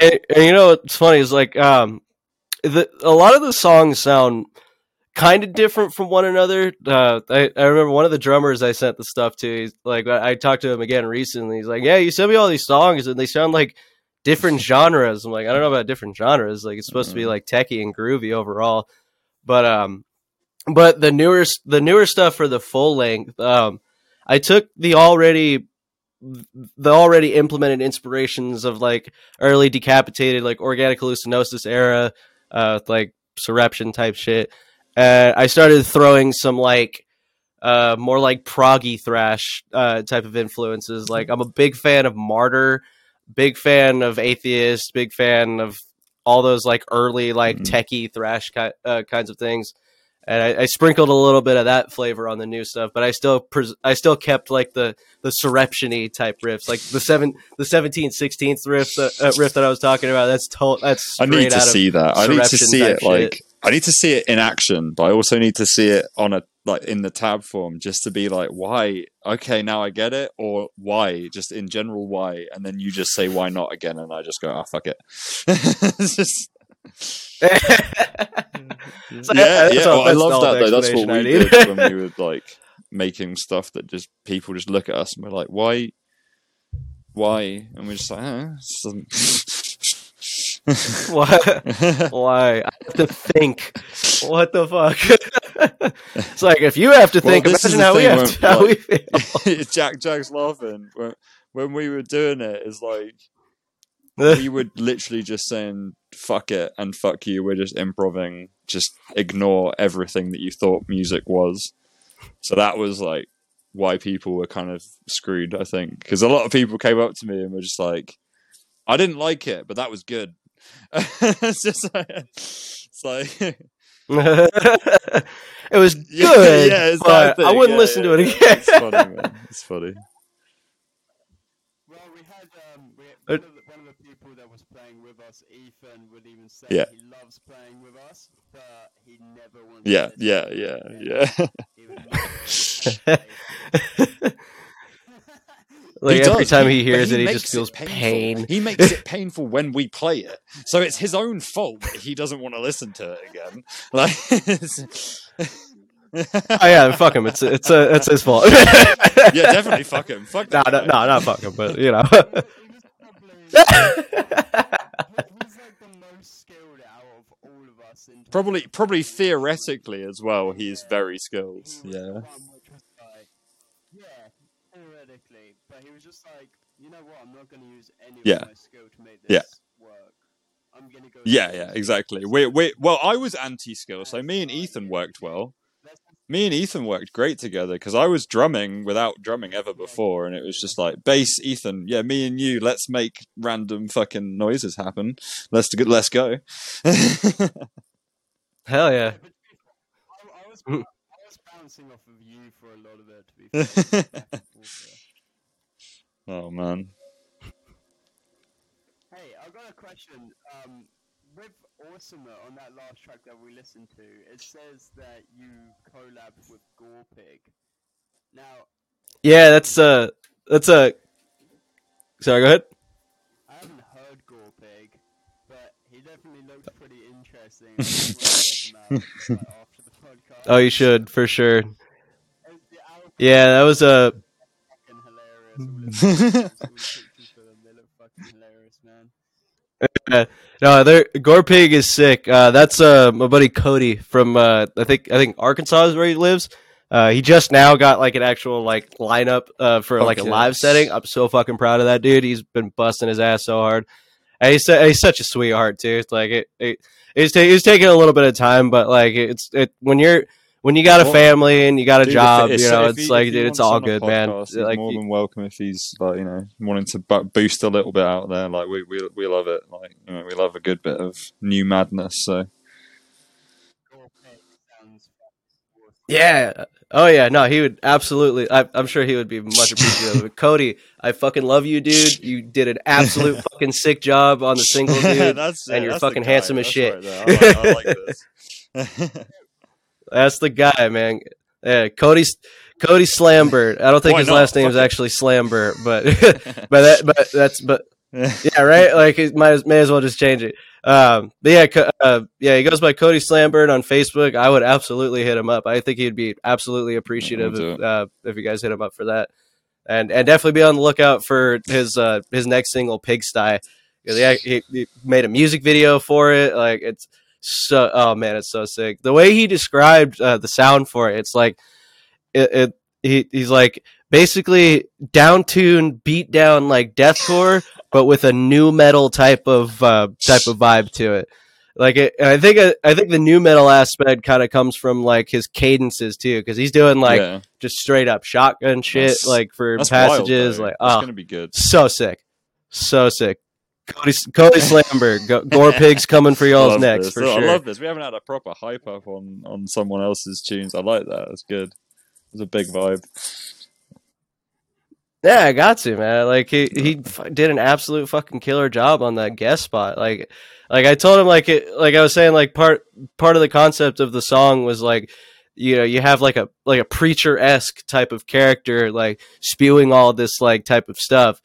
and, and you know what's funny is like um, the a lot of the songs sound kind of different from one another. Uh, I, I remember one of the drummers I sent the stuff to. He's like, I, I talked to him again recently. He's like, Yeah, you sent me all these songs and they sound like different genres. I'm like, I don't know about different genres. Like, it's supposed to be Mhm. like techie and groovy overall, but um, but the newer the newer stuff for the full length, um, I took the already the already implemented inspirations of like early decapitated like organic hallucinosis era uh like surreption type shit. Uh, i started throwing some like uh more like proggy thrash uh type of influences. Like i'm a big fan of martyr big fan of atheist big fan of all those like early like Mhm. techie thrash ki- uh, kinds of things and I, I sprinkled a little bit of that flavor on the new stuff, but I still pres- I still kept like the the surreption type riffs, like the seven the 17th, 16th riff that uh, riff that I was talking about. That's to- that's I need to see that. I need to see it like shit. I need to see it in action, but I also need to see it on a like in the tab form just to be like, why? Okay, now I get it, or why? Just in general, why? And then you just say why not again, and I just go, oh fuck it. [laughs] It's just- [laughs] So yeah, yeah. well, I love that though. That's what we did when we [laughs] were like making stuff that just people just look at us and we're like, why? Why? And we're just like, eh. [laughs] Why? Why? I have to think. What the fuck? it's like if you have to think, this is imagine how we have to, when, how we feel. Jack Jack's laughing when, when we were doing it. Is like [laughs] we would literally just saying "fuck it" and "fuck you." We're just improving. Just ignore everything that you thought music was. So that was like why people were kind of screwed. I think because a lot of people came up to me and were just like, "I didn't like it, but that was good." [laughs] it's just like, it's like [laughs] it was good, Yeah, yeah, it's that but I wouldn't Yeah, listen yeah, to it again. It's funny, man. It's funny. Well, we had um, we, Uh, playing with us, Ethan, would even say Yeah. he loves playing with us, but he never wants. Yeah, to yeah, listen yeah, yeah. [laughs] He [laughs] [laughs] like He every does. time He- he but hears it, he makes just feels painful. pain. He makes it painful when we play it, so it's his own fault that he doesn't want to listen to it again. Like, Oh yeah, fuck him. It's it's uh, it's his fault. yeah, definitely fuck him. Fuck No, that no, guy. no, not fuck him, but you know. he was probably he- [laughs] he's like the most skilled out of all of us. In Probably, probably theoretically as well. He's very skilled. He was Yeah. one which like, yeah, theoretically, but he was just like, you know what? I'm not going to use any Yeah. of my skill to make Yeah. this work. I'm going to go. Yeah, yeah, exactly. We, we, well, I was anti-skill, so me and Ethan worked well. Let's- Me and Ethan worked great together because I was drumming without drumming ever before, and it was just like bass, Ethan. Yeah, me and you. Let's make random fucking noises happen. Let's go. Let's go. [laughs] Hell yeah. But to be fair, I, I was. I was bouncing off of you for a lot of it. To be fair. Back and [laughs] oh man. Hey, I've got a question. Um, with Orsimer on that last track that we listened to, it says that you collabed with Gorpig. Now, Yeah, that's uh that's a. Sorry, go ahead. I haven't heard Gorpig, but he definitely looks pretty interesting. [laughs] I think we'll check him out, like, after the podcast. Oh, you should for sure. And the album Yeah, that was a. is fucking [laughs] hilarious. All the pictures- all the pictures for them, they look fucking hilarious, man. No, there. Gore Pig is sick. Uh, that's uh my buddy Cody from uh I think I think Arkansas is where he lives. Uh, he just now got like an actual like lineup uh for like a live setting. I'm so fucking proud of that dude. He's been busting his ass so hard. And he's he's such a sweetheart too. Like it, it it's, ta- it's taking a little bit of time, but like it's it when you're when you got a family and you got a Dude, job, you know, if it's like dude, it's all good, man. podcast, He's Like more than welcome if he's like you know wanting to boost a little bit out there. Like we we we love it. Like you know, we love a good bit of new madness. So Yeah. Oh yeah. No, he would absolutely. I, I'm sure he would be much appreciative. But Cody, I fucking love you, dude. You did an absolute [laughs] fucking sick job on the single, [laughs] dude. and you're fucking handsome as That's shit. right. I like, I like this. [laughs] That's the guy, man. Yeah, Cody. Cody Slambert. I don't think Why his not? last name is it. actually Slambert, but [laughs] [laughs] but that but that's but [laughs] yeah, right. Like it might as, may as well just change it. Um, but yeah, Co- uh, yeah, he goes by Cody Slambert on Facebook. I would absolutely hit him up. I think he'd be absolutely appreciative if, uh, if you guys hit him up for that, and and definitely be on the lookout for his uh, his next single, Pigsty. 'Cause He, he, he made a music video for it. Like it's so oh man, it's so sick. The way he described uh, the sound for it, it's like it, it he he's like basically down tune, beat down like deathcore, but with a nu metal type of uh, type of vibe to it. Like it, and I think uh, I think the nu metal aspect kind of comes from like his cadences too, because he's doing like yeah. just straight up shotgun shit, That's- like for That's wild, passages. like oh, gonna be good. so sick, so sick. Cody Cody [laughs] Slambert, Go, Gore Pigs coming for y'all's next this. for I sure. I love this. We haven't had a proper hype up on on someone else's tunes. I like that. That's good. It's a big vibe. Yeah, I got to man. Like he he did an absolute fucking killer job on that guest spot. Like like I told him like it like I was saying like part part of the concept of the song was like you know you have like a like a preacher esque type of character like spewing all this like type of stuff,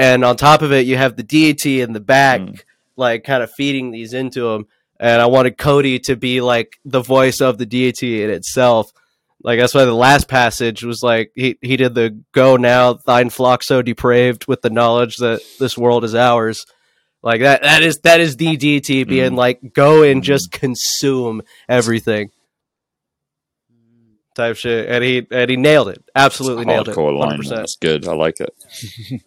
and on top of it you have the deity in the back Mm. like kind of feeding these into him. And I wanted Cody to be like the voice of the deity in itself. Like that's why the last passage was like he he did the go now thine flock so depraved with the knowledge that this world is ours. Like that that is that is the deity being Mm. like go and Mm. just consume everything type shit. And he and he nailed it. Absolutely nailed it. Hardcore line. 100%. That's good. I like it. [laughs]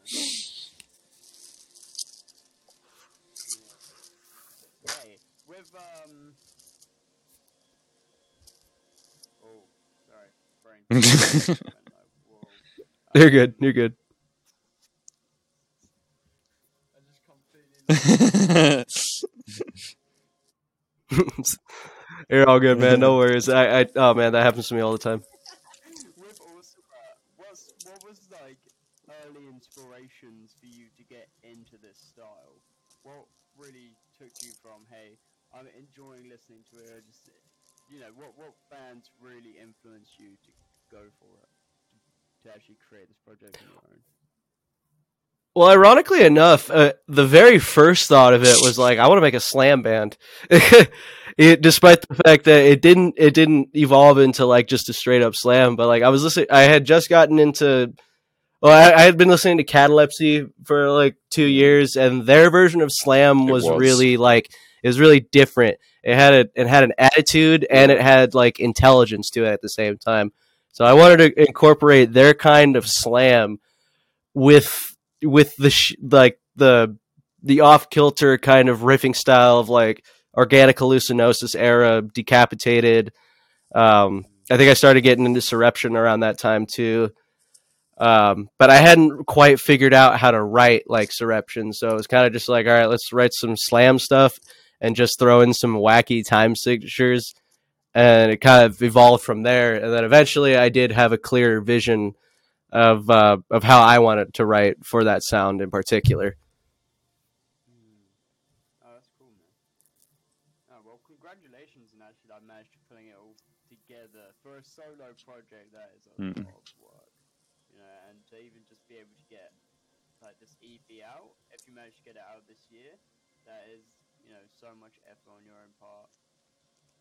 Okay, with um. Oh, sorry, brain. Whoa. [laughs] You're good. You're good. I just completely. You're all good, man. No worries. I, I oh man, that happens to me all the time. with also uh, what's what was like early inspirations for you to get into this style? What really took you from hey, I'm enjoying listening to it. Just you know what what bands really influenced you to go for it to actually create this project on your own? Well, ironically enough, uh, the very first thought of it was like, I want to make a slam band. [laughs] it, despite the fact that it didn't, it didn't evolve into like just a straight up slam. But like, I was listening, I had just gotten into, well, I, I had been listening to Catalepsy for like two years, and their version of slam was, was. really like, it was really different. It had a, it had an attitude and it had like intelligence to it at the same time. So I wanted to incorporate their kind of slam with with the sh- like the the off kilter kind of riffing style of like organic hallucinosis era decapitated. Um i think i started getting into surreption around that time too. Um but i hadn't quite figured out how to write like surreption. So it was kind of just like all right let's write some slam stuff and just throw in some wacky time signatures and it kind of evolved from there and then eventually i did have a clear vision of uh, of how I wanted to write for that sound in particular. Oh, that's cool, man. Oh, well, congratulations on actually like, managed to putting it all together for a solo project. That is a Mm. lot of work, you know, and to even just be able to get like this EP out, if you manage to get it out this year, that is, you know, so much effort on your own part,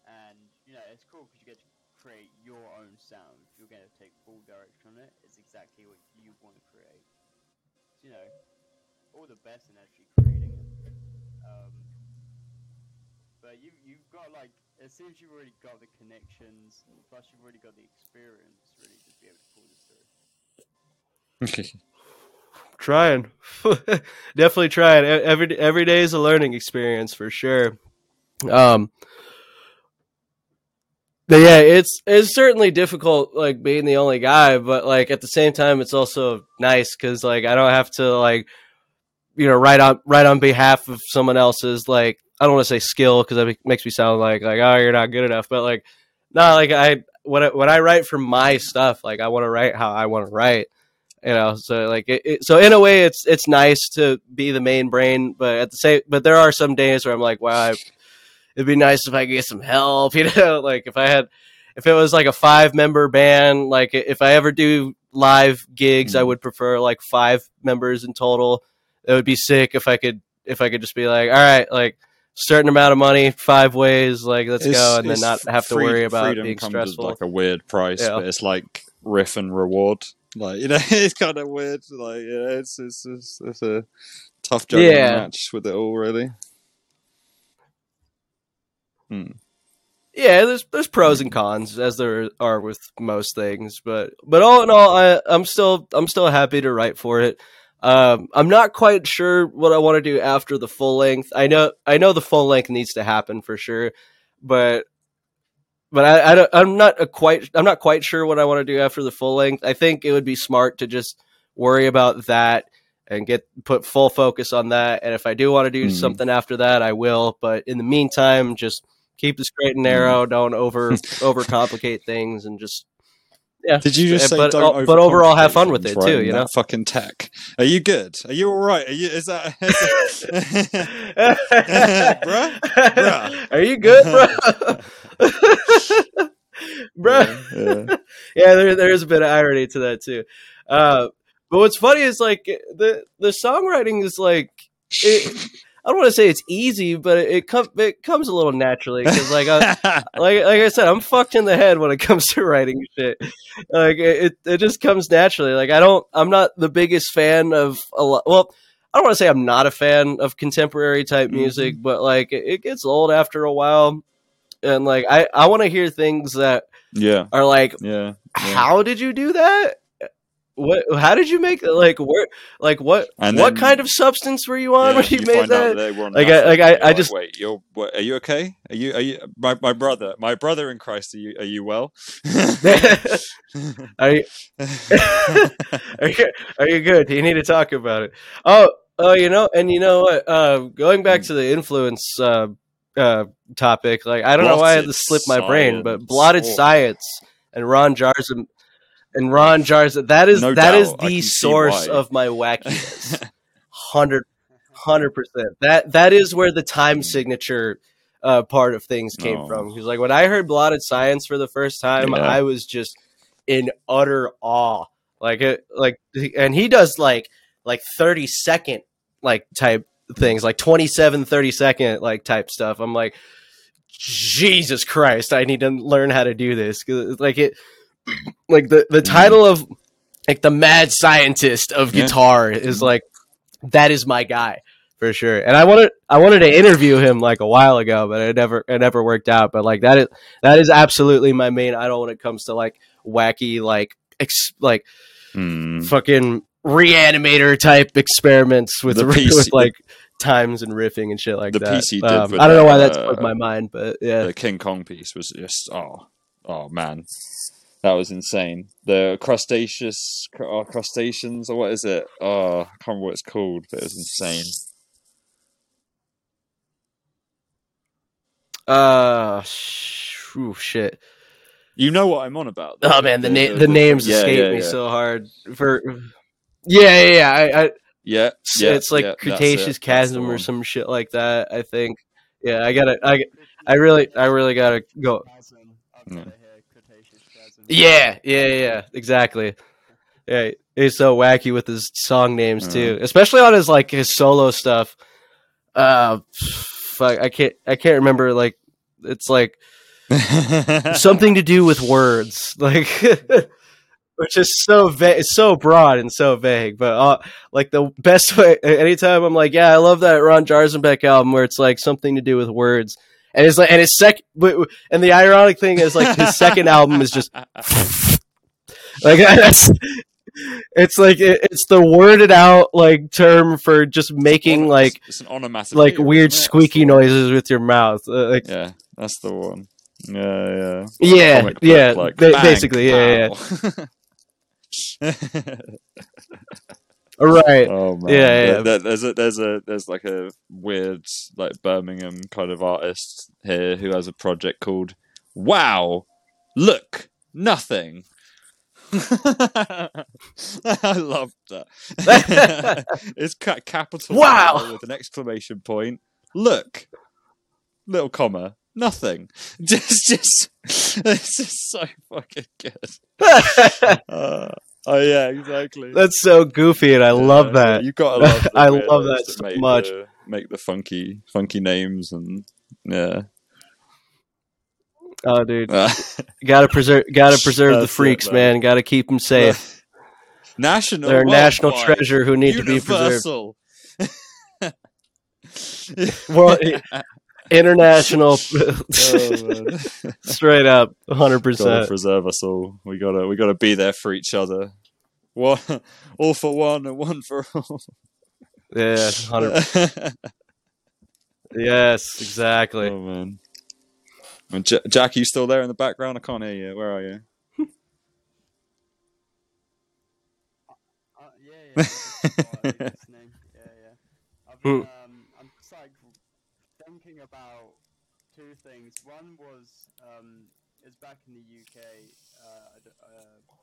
and you know, it's cool because you get to create your own sound. You're going to take full direction on it. It's exactly what you want to create. So, You know, all the best in actually creating it. Um, but you you've got like as soon as you've already got the connections, plus you've already got the experience really to be able to pull this through. [laughs] trying, [laughs] definitely trying. Every every day is a learning experience for sure. Um, yeah, it's it's certainly difficult, like being the only guy. But like at the same time, it's also nice because like I don't have to like you know write on write on behalf of someone else's like I don't want to say skill because that makes me sound like like oh you're not good enough. But like no, like I when I, when I write for my stuff, like I want to write how I want to write you know so like it, it, so in a way it's it's nice to be the main brain but at the same but there are some days where i'm like wow I, it'd be nice if i could get some help [laughs] you know like if i had if it was like a five member band like if i ever do live gigs i Mm. would prefer like five members in total it would be sick if i could if i could just be like all right like certain amount of money five ways like let's It's- go and then not have to free- worry about being stressful like a weird price, Yeah. but it's like riff and reward. Like you know, [laughs] it's kind of weird. Like yeah, it's it's it's, it's a tough juggling Yeah. match with it all, really. Hmm. Yeah, there's there's pros and cons as there are with most things, but but all in all, I I'm still I'm still happy to write for it. Um, I'm not quite sure what I want to do after the full length. I know I know the full length needs to happen for sure, but but I, I don't, I'm not a quite I'm not quite sure what I want to do after the full length. I think it would be smart to just worry about that and get put full focus on that. And if I do want to do Mhm. something after that, I will. But in the meantime, just keep the straight and narrow. Don't over [laughs] overcomplicate things, and just yeah. Did you just say but, don't but overall have fun with it right, too? You know. fucking tech. Are you good? Are you all right? Are you? Is that? [laughs] [laughs] Bruh? Bruh. Are you good, bro? bro. yeah. yeah, there there is a bit of irony to that too. Uh, but what's funny is like the the songwriting is like it, I don't want to say it's easy, but it, it comes it comes a little naturally because like I, [laughs] like like I said, I'm fucked in the head when it comes to writing shit. Like it it just comes naturally. Like I don't I'm not the biggest fan of a lot. Well. I don't want to say I'm not a fan of contemporary type Mhm. music, but like it, it gets old after a while, and like I I want to hear things that yeah. are like Yeah. Yeah. how did you do that? What? How did you make like where? Like what? And what then- kind of substance were you on Yeah, when you, made that? they were on Like, I- like, I- I just- wait. You're what, are you okay? Are you are you my, my brother? My brother in Christ. Are you are you well? [laughs] are you [laughs] are you are you good? You need to talk about it. Oh, oh, you know, and you know what? Uh, going Hmm. back to the influence uh, uh, topic, like I don't know why I had to slip my brain, but blotted Oh. science and Ron Jarza and Ron Jarza. That is No that is doubt, I the source of my wackiness. [laughs] Hundred, hundred percent. That that is where the time signature uh, part of things came Oh. from. Because like when I heard blotted science for the first time, Yeah. I was just in utter awe. Like it, like, and he does like like thirty second like type things, like 27, 30 second like type stuff. I'm like, Jesus Christ, I need to learn how to do this. like it, like the the title of like the mad scientist of Yeah. guitar is like that is my guy for sure. And I wanted I wanted to interview him like a while ago, but it never it never worked out. But like that is that is absolutely my main idol when it comes to like wacky like ex, like Hmm. fucking reanimator type experiments with The [laughs] with like times and riffing and shit like The that. PC Um, I don't know why that's that uh, my mind, but yeah. The King Kong piece was just oh oh man, that was insane. The crustaceous cr- oh, crustaceans or what is it? Oh, I can't remember what it's called, but it was insane. Uh, sh- ooh, shit. You know what I'm on about? Oh man, the na- the, names yeah, escape yeah, me so hard. For yeah, yeah, yeah. I, I Yeah, it's, yeah, it's like yeah, Cretaceous it. Chasm or some shit like that. I think. Yeah, I gotta. I, I really, I really gotta go. Yeah. got it here, Cretaceous chasm. Yeah, yeah, yeah. Exactly. Yeah, he's so wacky with his song names too, Uh-huh. especially on his like his solo stuff. Uh, fuck, I can't, I can't remember. Like, it's like [laughs] something to do with words, [laughs] like, which is so va- it's so broad and so vague. But uh, like the best way, anytime I'm like, yeah, I love that Ron Jarzombek album where it's like something to do with words, and it's like, and his sec, and the ironic thing is like his second album is just [laughs] like [laughs] that's it's like it, it's the worded out like term for just making like it's an onomatopoeia. like weird isn't squeaky noises with your mouth. Uh, like, Yeah, that's the one. Yeah, yeah. yeah, Comic book, yeah, like, ba- bang, basically, yeah, pow. yeah. [laughs] Right. oh man, Yeah, yeah. There- there- there's a there's a there's like a weird like Birmingham kind of artist here who has a project called Wow, look, nothing. [laughs] I loved that. [laughs] it's ca- capital Wow. With an exclamation point. Look, little comma, nothing. [laughs] Just, just, this is so fucking good. Uh, oh yeah, exactly. That's so goofy, and I love that. You gotta love. [laughs] I love that so make much. The, make the funky, funky names and yeah. Oh, dude, [laughs] gotta preserve, gotta preserve the That's it, freaks, man. man. Gotta keep them safe. [laughs] national. They're national treasure who need to be preserved. Well, International, [laughs] oh, [laughs] straight up, hundred gotta percent. preserve us all. We gotta, we gotta be there for each other. One, [laughs] all for one and one for all. Yeah, hundred. Yes, exactly. Oh man. And J- Jack, are you still there in the background? I can't hear you. Where are you? Uh, yeah, yeah. just. Yeah, yeah. I've been, um, I'm just like thinking about two things. One was, um, it's back in the UK. Uh, uh,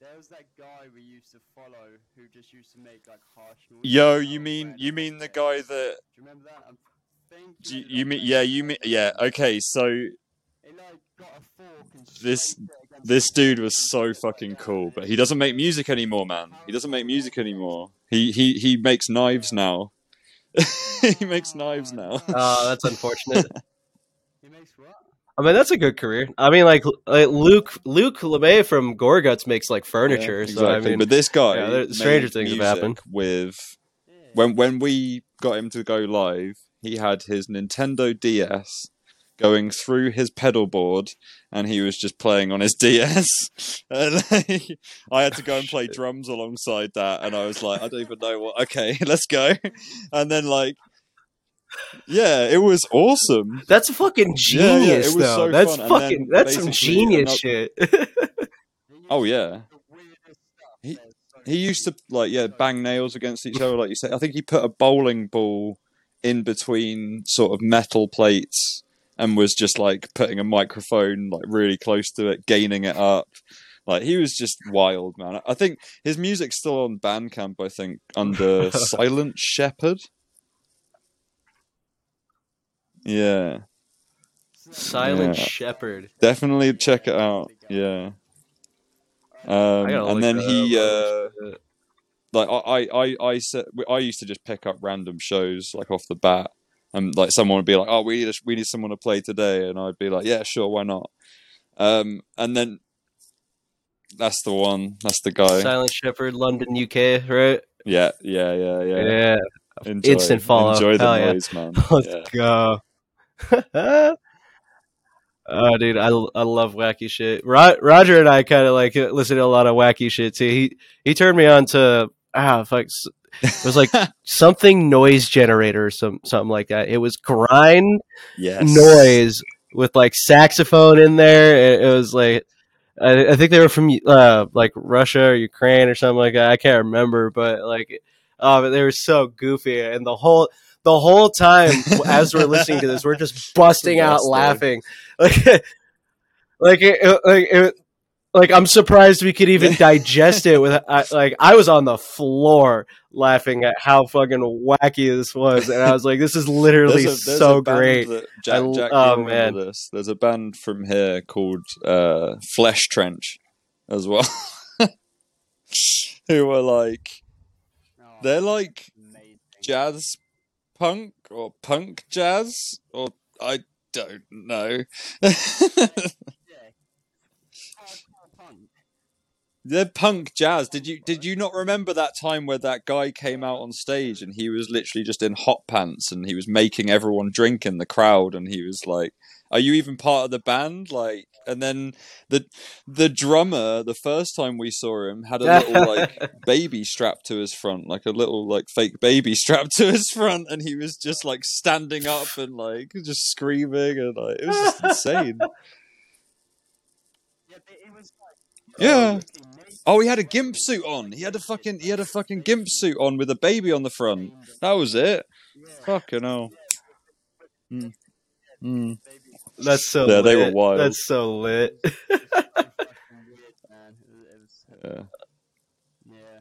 there was that guy we used to follow who just used to make like harsh noises. Yo, you mean you mean the guy that Do you remember that? I'm thinking do you, you mean yeah you mean yeah okay so He like got a fork and This- scraped it against this dude was so fucking cool but he doesn't make music anymore man he doesn't make music anymore he he he makes knives now [laughs] he makes knives now Oh, that's unfortunate. [laughs] He makes what? I mean, that's a good career. I mean, like, like Luke Luc Lemay from Gorguts makes like furniture. Yeah, So I exactly. mean, but this guy yeah, there- stranger things have happened. with when when we got him to go live, he had his Nintendo DS going through his pedal board, and he was just playing on his [laughs] DS. and I had to go and play [laughs] oh, drums alongside that, and I was like, I don't even know what. Okay, [laughs] let's go. And then like, yeah, it was awesome. that's fucking Yeah, yeah, it genius, was though. so that's fun. Fucking then that's some genius another- shit. Oh, yeah. do the weirdest stuff. He- He used to like yeah bang nails against each other, like you said. I think he put a bowling ball in between sort of metal plates and was just like putting a microphone like really close to it, gaining it up. Like he was just wild, man. I think his music's still on Bandcamp. I think under [laughs] Silent Shepherd. Yeah, Silent Yeah. Shepherd. definitely check it out. Yeah, um, and then he. Uh, like I, I, I, I said I used to just pick up random shows like off the bat, and like someone would be like, "Oh, we need a, we need someone to play today," and I'd be like, "Yeah, sure, why not?" Um, and then that's the one, that's the guy. Silent Shepherd, London, UK, right? Yeah, yeah, yeah, yeah. Yeah. Enjoy, Instant follow. Enjoy the Hell yeah. man. [laughs] Let's Yeah. go. Oh, dude, I, I love wacky shit. Ro- Roger and I kind of like listen to a lot of wacky shit too. He he turned me on to ah fuck. It was like [laughs] something noise generator some something like that. It was grind yes. noise with like saxophone in there. It, it was like I, I think they were from uh like Russia or Ukraine or something like that. I can't remember, but like oh, but they were so goofy, and the whole the whole time as we're listening to this, we're just [laughs] busting out Best, laughing, like [laughs] like it, it- like it, like I'm surprised we could even [laughs] digest it. With I, like I was on the floor laughing at how fucking wacky this was, and I was like, this is literally There's a- there's so great. that- Jack, I- Jack, oh, you remember this? There's a band from here called uh, Flesh Trench as well, who are like Oh, they're like jazz punk or punk jazz or I don't know. [laughs] They're punk jazz. Did you did you not remember that time where that guy came out on stage and he was literally just in hot pants and he was making everyone drink in the crowd and he was like are you even part of the band? Like, and then the the drummer, the first time we saw him, had a little like [laughs] baby strapped to his front, like a little like fake baby [laughs] strapped to his front, and he was just like standing up and like just screaming and like it was just insane. [laughs] Yeah, but it was like Yeah. looking naked. Oh, he had a gimp suit on. He had a fucking he had a fucking gimp suit on with a baby on the front. That was it. Yeah. Fucking hell. Mm. Mm. Baby. That's so. Yeah, lit. they were wild. That's so lit. It was so fucking weird, man. It was, it was Yeah. Yeah.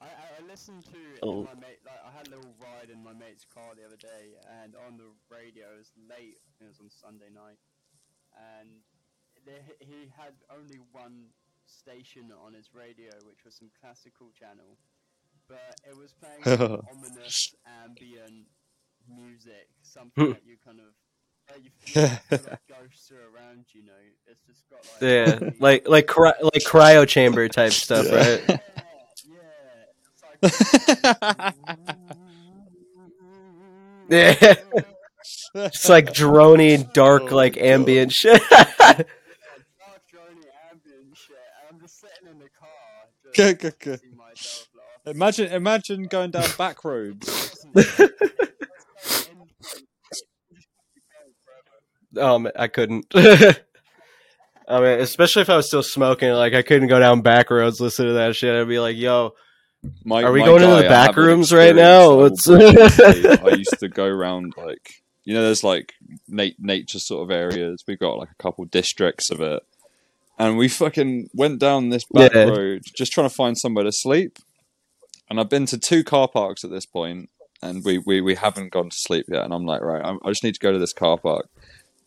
I, I, I listened to Oh. my mate like I had a little ride in my mate's car the other day and on the radio it was late, I think it was on Sunday night. And there, he had only one station on his radio which was some classical channel. But it was playing [laughs] ominous ambient music, something hmm. that you kind of that you feel, [laughs] feel like ghosts are around, you know. It's just got like Yeah, like like cry, like cryo chamber type stuff, Yeah. right? yeah, yeah. It's like Yeah. It's [laughs] like drony, dark, Oh, like ambient shit. [laughs] dark, drony ambient shit. I'm just sitting in the car, just Go, go, go. see myself laugh. Imagine imagine going down back roads. Um, I couldn't. [laughs] I mean, especially if I was still smoking, like I couldn't go down back roads listen to that shit. I'd be like, "Yo, My, Are we going into guy, the back rooms right now? What's- I will briefly- [laughs] I used to go around like you know, there's like nat- nature sort of areas. We've got like a couple districts of it, and we fucking went down this back Yeah. road just trying to find somewhere to sleep. And I've been to two car parks at this point, and we we, we haven't gone to sleep yet. And I'm like, right, I'm, I just need to go to this car park.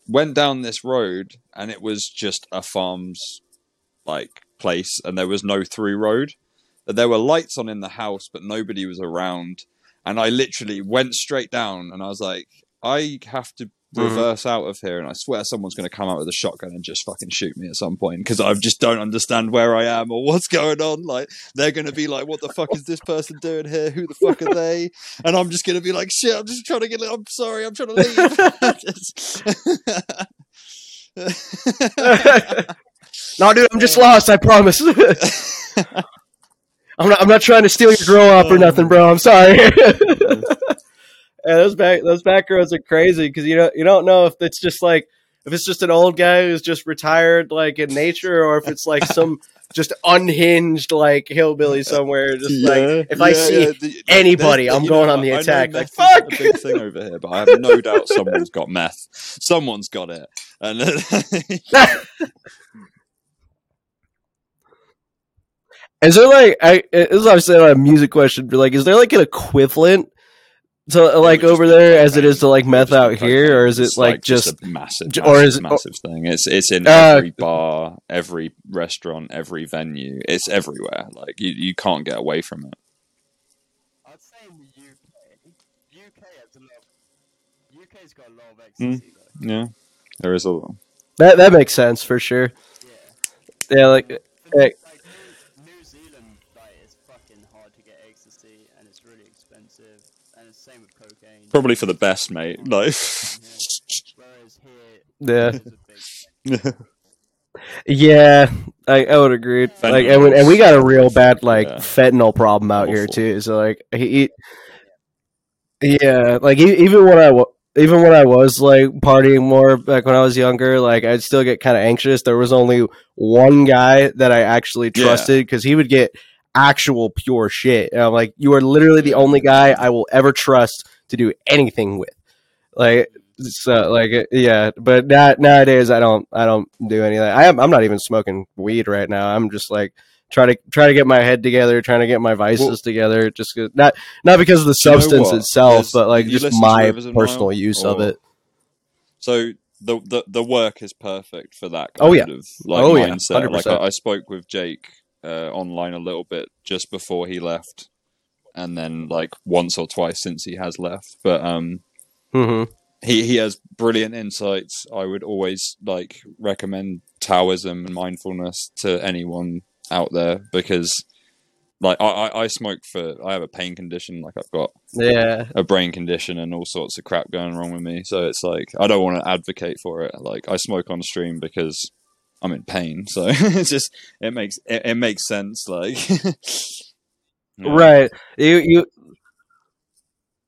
Went down this road, and it was just a farm's like place, and there was no through road. There were lights on in the house, but nobody was around. And I literally went straight down, and I was like, I have to Mm-hmm. reverse out of here, and I swear someone's going to come out with a shotgun and just fucking shoot me at some point because I just don't understand where I am or what's going on. Like they're going to be like, "What the fuck is this person doing here? Who the fuck are [laughs] they?" And I'm just going to be like, "Shit, I'm just trying to get. I'm sorry, I'm trying to leave." [laughs] no, dude, I'm just lost. I promise. [laughs] I'm not. I'm not trying to steal your grow up or oh nothing, bro. I'm sorry. Yeah, those back those back roads are crazy because you don't you don't know if it's just like if it's just an old guy who's just retired like in nature or if it's like some [laughs] just unhinged like hillbilly somewhere. Just like if I see the- anybody, I'm going know, on the attack, like, fuck! a big thing over here, but I have no [laughs] doubt someone's got meth. Someone's got it, and [laughs] Is there like I this is obviously a music question, but like is there like an equivalent to like over there as it is to like meth out here, or is it It's like just a massive, massive, or is it- massive thing? It's it's in Uh, every bar, every restaurant, every venue. It's everywhere. Like you, you can't get away from it. I'd say in the UK, UK has a lot. Of, UK's got a lot of Hmm. ecstasy though. Yeah, there is a lot. that that makes sense for sure. Yeah. Yeah, like For Hey. New, like New, New Zealand, like it's fucking hard to get ecstasy and it's really expensive, and it's same with cocaine. Probably for the best, mate. Like, [laughs] Yeah. it's a big yeah, I, I would agree. Like and, we- and we got a real bad like Yeah. fentanyl problem out here too. So like he, he- yeah, like even when I even when I was like partying more back when I was younger, like I'd still get kind of anxious. There was only one guy that I actually trusted because he would get actual pure shit. And I'm like, you are literally the only guy I will ever trust to do anything with. Like, so like, yeah. But now, nowadays, I don't, I don't do any of that. I am, I'm not even smoking weed right now. I'm just like trying to try to get my head together, trying to get my vices Well- together. just not, not because of the Do you know substance itself, There's- but like just my personal use of it. So the, the the work is perfect for that Oh, kind of like Oh, yeah, mindset. like I, I spoke with Jake uh, online a little bit just before he left, and then like once or twice since he has left. But um, hmm he he has brilliant insights. I would always like recommend Taoism and mindfulness to anyone out there because like I, I I smoke for I have a pain condition. Like I've got Yeah. a brain condition and all sorts of crap going wrong with me. So it's like I don't want to advocate for it. Like I smoke on stream because I'm in pain. So [laughs] it's just it makes it, it makes sense. Like [laughs] Right. You you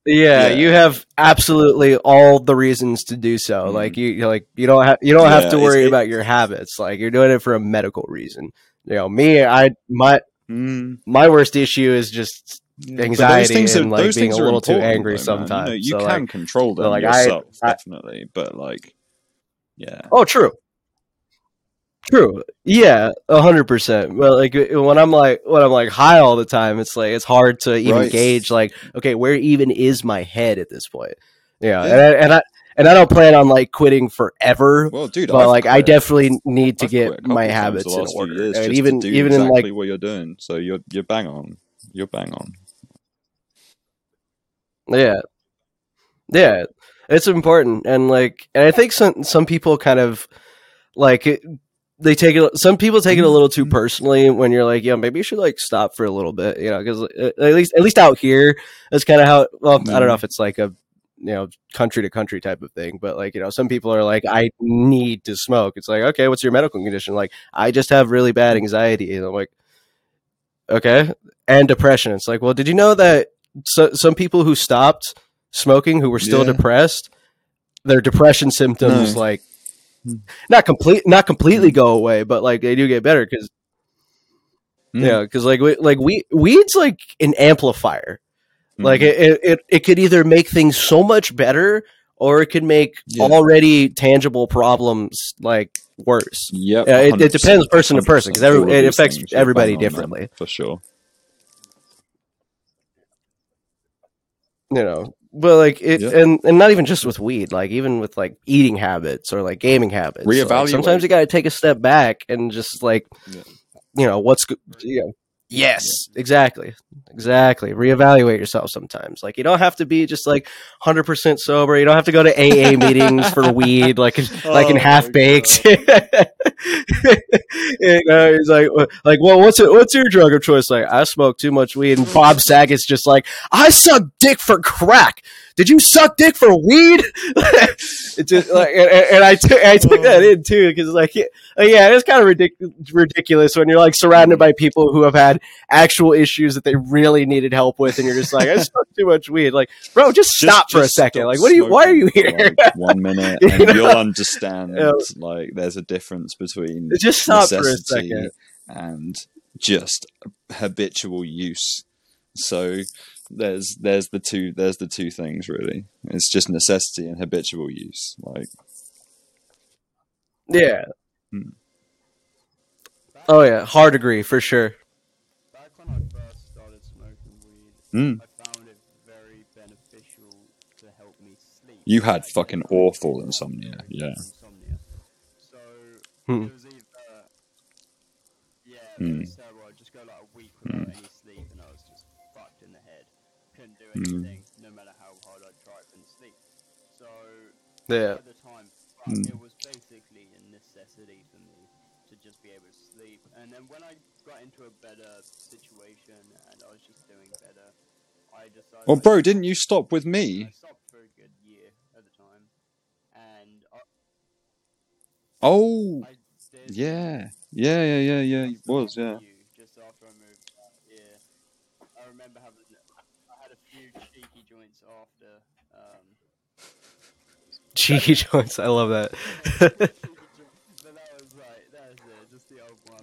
yeah, Yeah. you have absolutely all the reasons to do so. Mhm. Like you like you don't have you don't Yeah, have to worry it- about your habits. Like you're doing it for a medical reason. You know, me I my Mm, my worst issue is just yeah. But those Anxiety things are- and, like, those being a little too angry though, man. You know, sometimes. You, So, can like- control them like, I- yourself, I- definitely. But like, yeah, Oh, true. True. Yeah, a hundred percent. Well, like uh, when I'm like when I'm like high all the time, it's like it's hard to even Right. gauge like, okay, where even is my head at this point? Yeah, Yeah. and I, and I and I don't plan on like quitting forever, well, dude, but I've like I definitely need to I've get my habits in order. And even even exactly in like what you're doing. So you're you're bang on. You're bang on. Yeah. Yeah. It's important and like and I think some some people kind of like it, they take it some people take it a little too mm-hmm. personally when you're like, yeah, maybe you should like stop for a little bit, you know, cuz uh, at least at least out here that's kind of how well, I don't know mm-hmm. if it's like a you know, country to country type of thing, but like, you know, some people are like I need to smoke. It's like, okay, what's your medical condition? Like, I just have really bad mm-hmm. anxiety and I'm like okay, and depression. It's like, well, did you know that so, some people who stopped smoking who were still Yeah. depressed their depression symptoms No. like. Not complete not completely go away but like they do get better because Mm. yeah because like we, like we weed's like an amplifier like Mhm. it, it, it could either make things so much better or it could make Yeah. already tangible problems like worse Yep, Yeah, it- it depends person to person, 'cause every- all of it affects everybody differently. for sure. You know but like it Yeah. and and not even just with weed like even with like eating habits or like gaming habits like, sometimes you got to take a step back and just like Yeah. you know what's you know yes. Exactly. Exactly. Reevaluate yourself sometimes. Like you don't have to be just like 100% sober. You don't have to go to aa [laughs] meetings for weed like like in Oh half baked [laughs] you know, he's like like well what's it what's your drug of choice? Like i smoke too much weed. And bob saget's just like i suck dick for crack did you suck dick for weed [laughs] it's just like and, and i took that mm. in too because like yeah, yeah it's kind of ridic- ridiculous when you're like surrounded by people who have had actual issues that they really needed help with and you're just like i smoked too much weed like bro just Just- stop for a second like what are you why are you here like, one minute, [laughs] You and know? you'll understand. Yeah. Like, there's a difference between just stop for a second and just habitual use. So there's there's the two there's the two things really. It's just necessity and habitual use. Like yeah Hmm. oh yeah hard agree for sure Back when I first started smoking weed, mm, I found it very beneficial to help me sleep. you had fucking awful insomnia. Yeah. Insomnia. So Hmm. it was either yeah, Hmm. it was terrible. I'd just go like a week without Hmm. any Hmm. anything, no matter how hard I tried, couldn't sleep. So yeah at the time, Hmm. it was basically a necessity for me to just be able to sleep. And then when I got into a better situation and I was just doing better, I decided. Well, bro, didn't you stop with me? I stopped for a good year at the time, and I, Oh, I yeah, yeah, yeah, yeah, yeah. It was, yeah. You, just after I moved out here, I remember having. I had a few cheeky joints after. Um, cheeky joints i love that but that was right. That was it. Just the old one. But then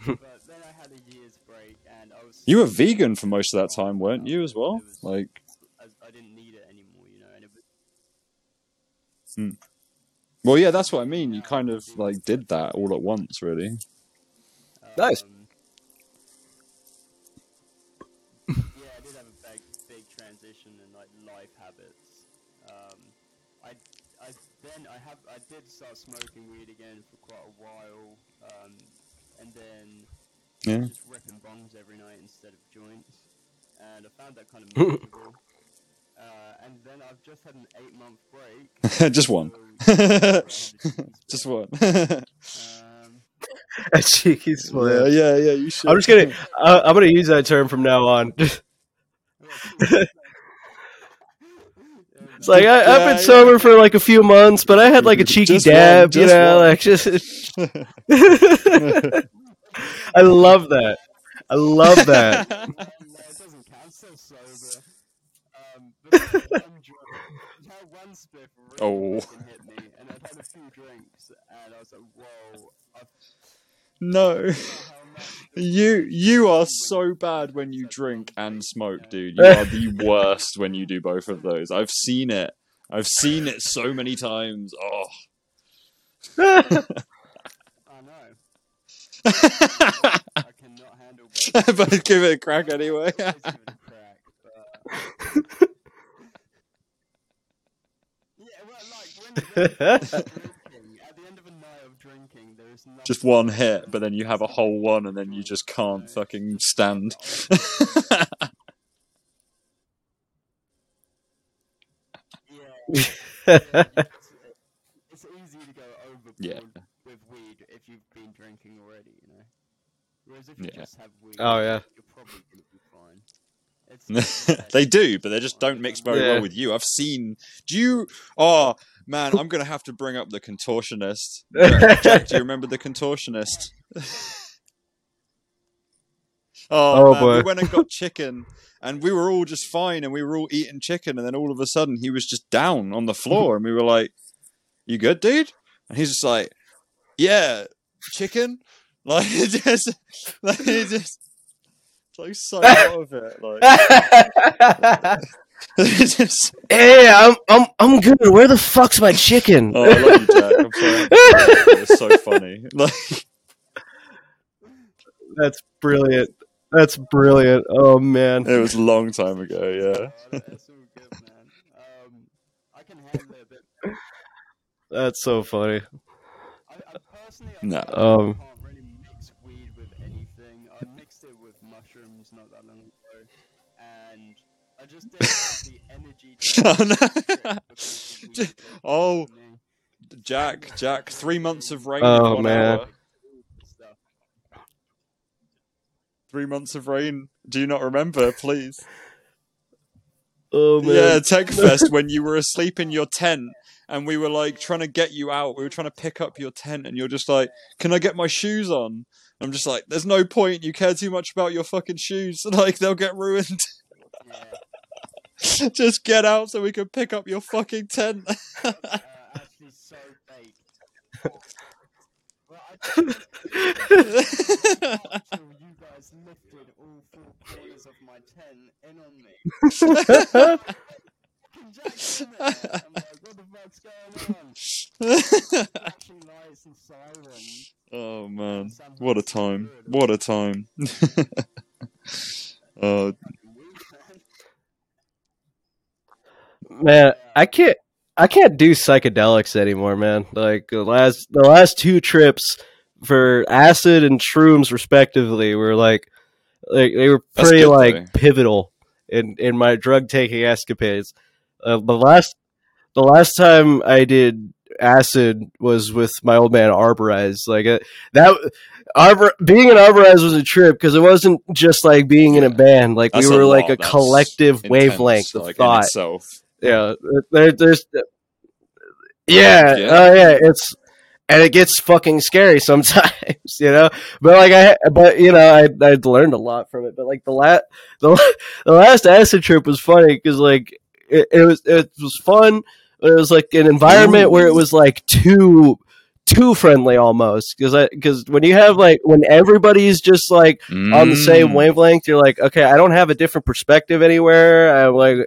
[laughs] I had a year's break, and I was. You were vegan for most of that time, weren't you, as well? Was- Like, I, I didn't need it anymore, you know. And it was, well, yeah, that's what I mean. You kind of like did that all at once, really. Nice. um, yeah, did start smoking weed again for quite a while, um, and then Yeah. just ripping bongs every night instead of joints, and I found that kind of miserable. [laughs] uh, and then I've just had an eight month break. [laughs] Just one. [laughs] Just one. um, a cheeky smile. Yeah, yeah, yeah. You should. I'm just gonna uh, I'm gonna use that term from now on. It's like I, I've Yeah, been yeah. sober for like a few months, but I had like a [laughs] cheeky Just one, dab, you know, one. like just. [laughs] [laughs] I love that. I love that. Um, no, it doesn't count. I'm still sober. Um, but that one drink, that one spliff really Oh. fucking hit me, and I'd had a few drinks, and I was like, whoa. I no. Forgot how much this You you are so bad when you drink and smoke, dude. You are the [laughs] worst when you do both of those. I've seen it. I've seen it so many times. Oh. [laughs] I know. [laughs] I cannot handle both. but give it a crack anyway. Just one hit, but then you have a whole one, and then you just can't fucking stand. Yeah, [laughs] yeah, it's, it's easy to go overboard Yeah. with weed if you've been drinking already, you know. Whereas if you Yeah. just have weed, Oh, yeah. you're probably gonna be fine. [laughs] It's they do, but they just don't mix very Yeah. well with you. I've seen. Do you? Oh man, I'm gonna have to bring up the contortionist. [laughs] Jack, do you remember the contortionist? [laughs] oh, Oh, man, boy. we went and got chicken, and we were all just fine, and we were all eating chicken, and then all of a sudden he was just down on the floor, and we were like, "You good, dude?" And he's just like, "Yeah, chicken." [laughs] Like just, like he just, like so out of it, like. [laughs] just, hey, I'm I'm I'm good. Where the fuck's my chicken? oh, I love you, Jack. I'm sorry. It's so [laughs] funny. Like, That's brilliant. That's brilliant. Oh man. it was a long time ago. Yeah. That's all good, man. [laughs] Um, I can handle it a bit. That's so funny. I, I personally, I No. feel like Um, I can't really mix weed with anything. I mixed it with mushrooms not that long ago, and I just didn't have the energy. [laughs] To Oh, no. trip because the weed got Oh. Jack, Jack, three months of rain. Oh, in one man. hour. Three months of rain. Do you not remember? Please. [laughs] Oh man. Yeah, TechFest [laughs] when you were asleep in your tent and we were like trying to get you out. We were trying to pick up your tent and you're just like, "Can I get my shoes on?" I'm just like, "There's no point. You care too much about your fucking shoes. Like they'll get ruined. Yeah. [laughs] just get out so we can pick up your fucking tent." uh, actually so baked. Well, you guys [laughs] lifted all four corners of my tent in on me. Can Jack come in there? I'm like, what the fuck's going on? Flashing lights and sirens. oh man, what a time! What a time! oh, [laughs] Fucking weed, man. I can't I can't do psychedelics anymore, man. Like the last the last two trips for acid and shrooms respectively were like like they were pretty like though. pivotal in in my drug taking escapades. Uh, the last the last time I did acid was with my old man Arborize. Like uh, that Arbor being in Arborize was a trip because it wasn't just like being in a band. Like That's we were like lot. a That's collective intense, wavelength of like, thought. Yeah there, there's yeah, Yeah. oh yeah it's and it gets fucking scary [laughs] sometimes you know but like i but you know i i learned a lot from it but like the last the, [laughs] the last acid trip was funny because like it, it was it was fun but it was like an environment where it was like too too friendly almost because i because when you have like when everybody's just like on the same Mm. wavelength. You're like, okay, I don't have a different perspective anywhere. I'm like,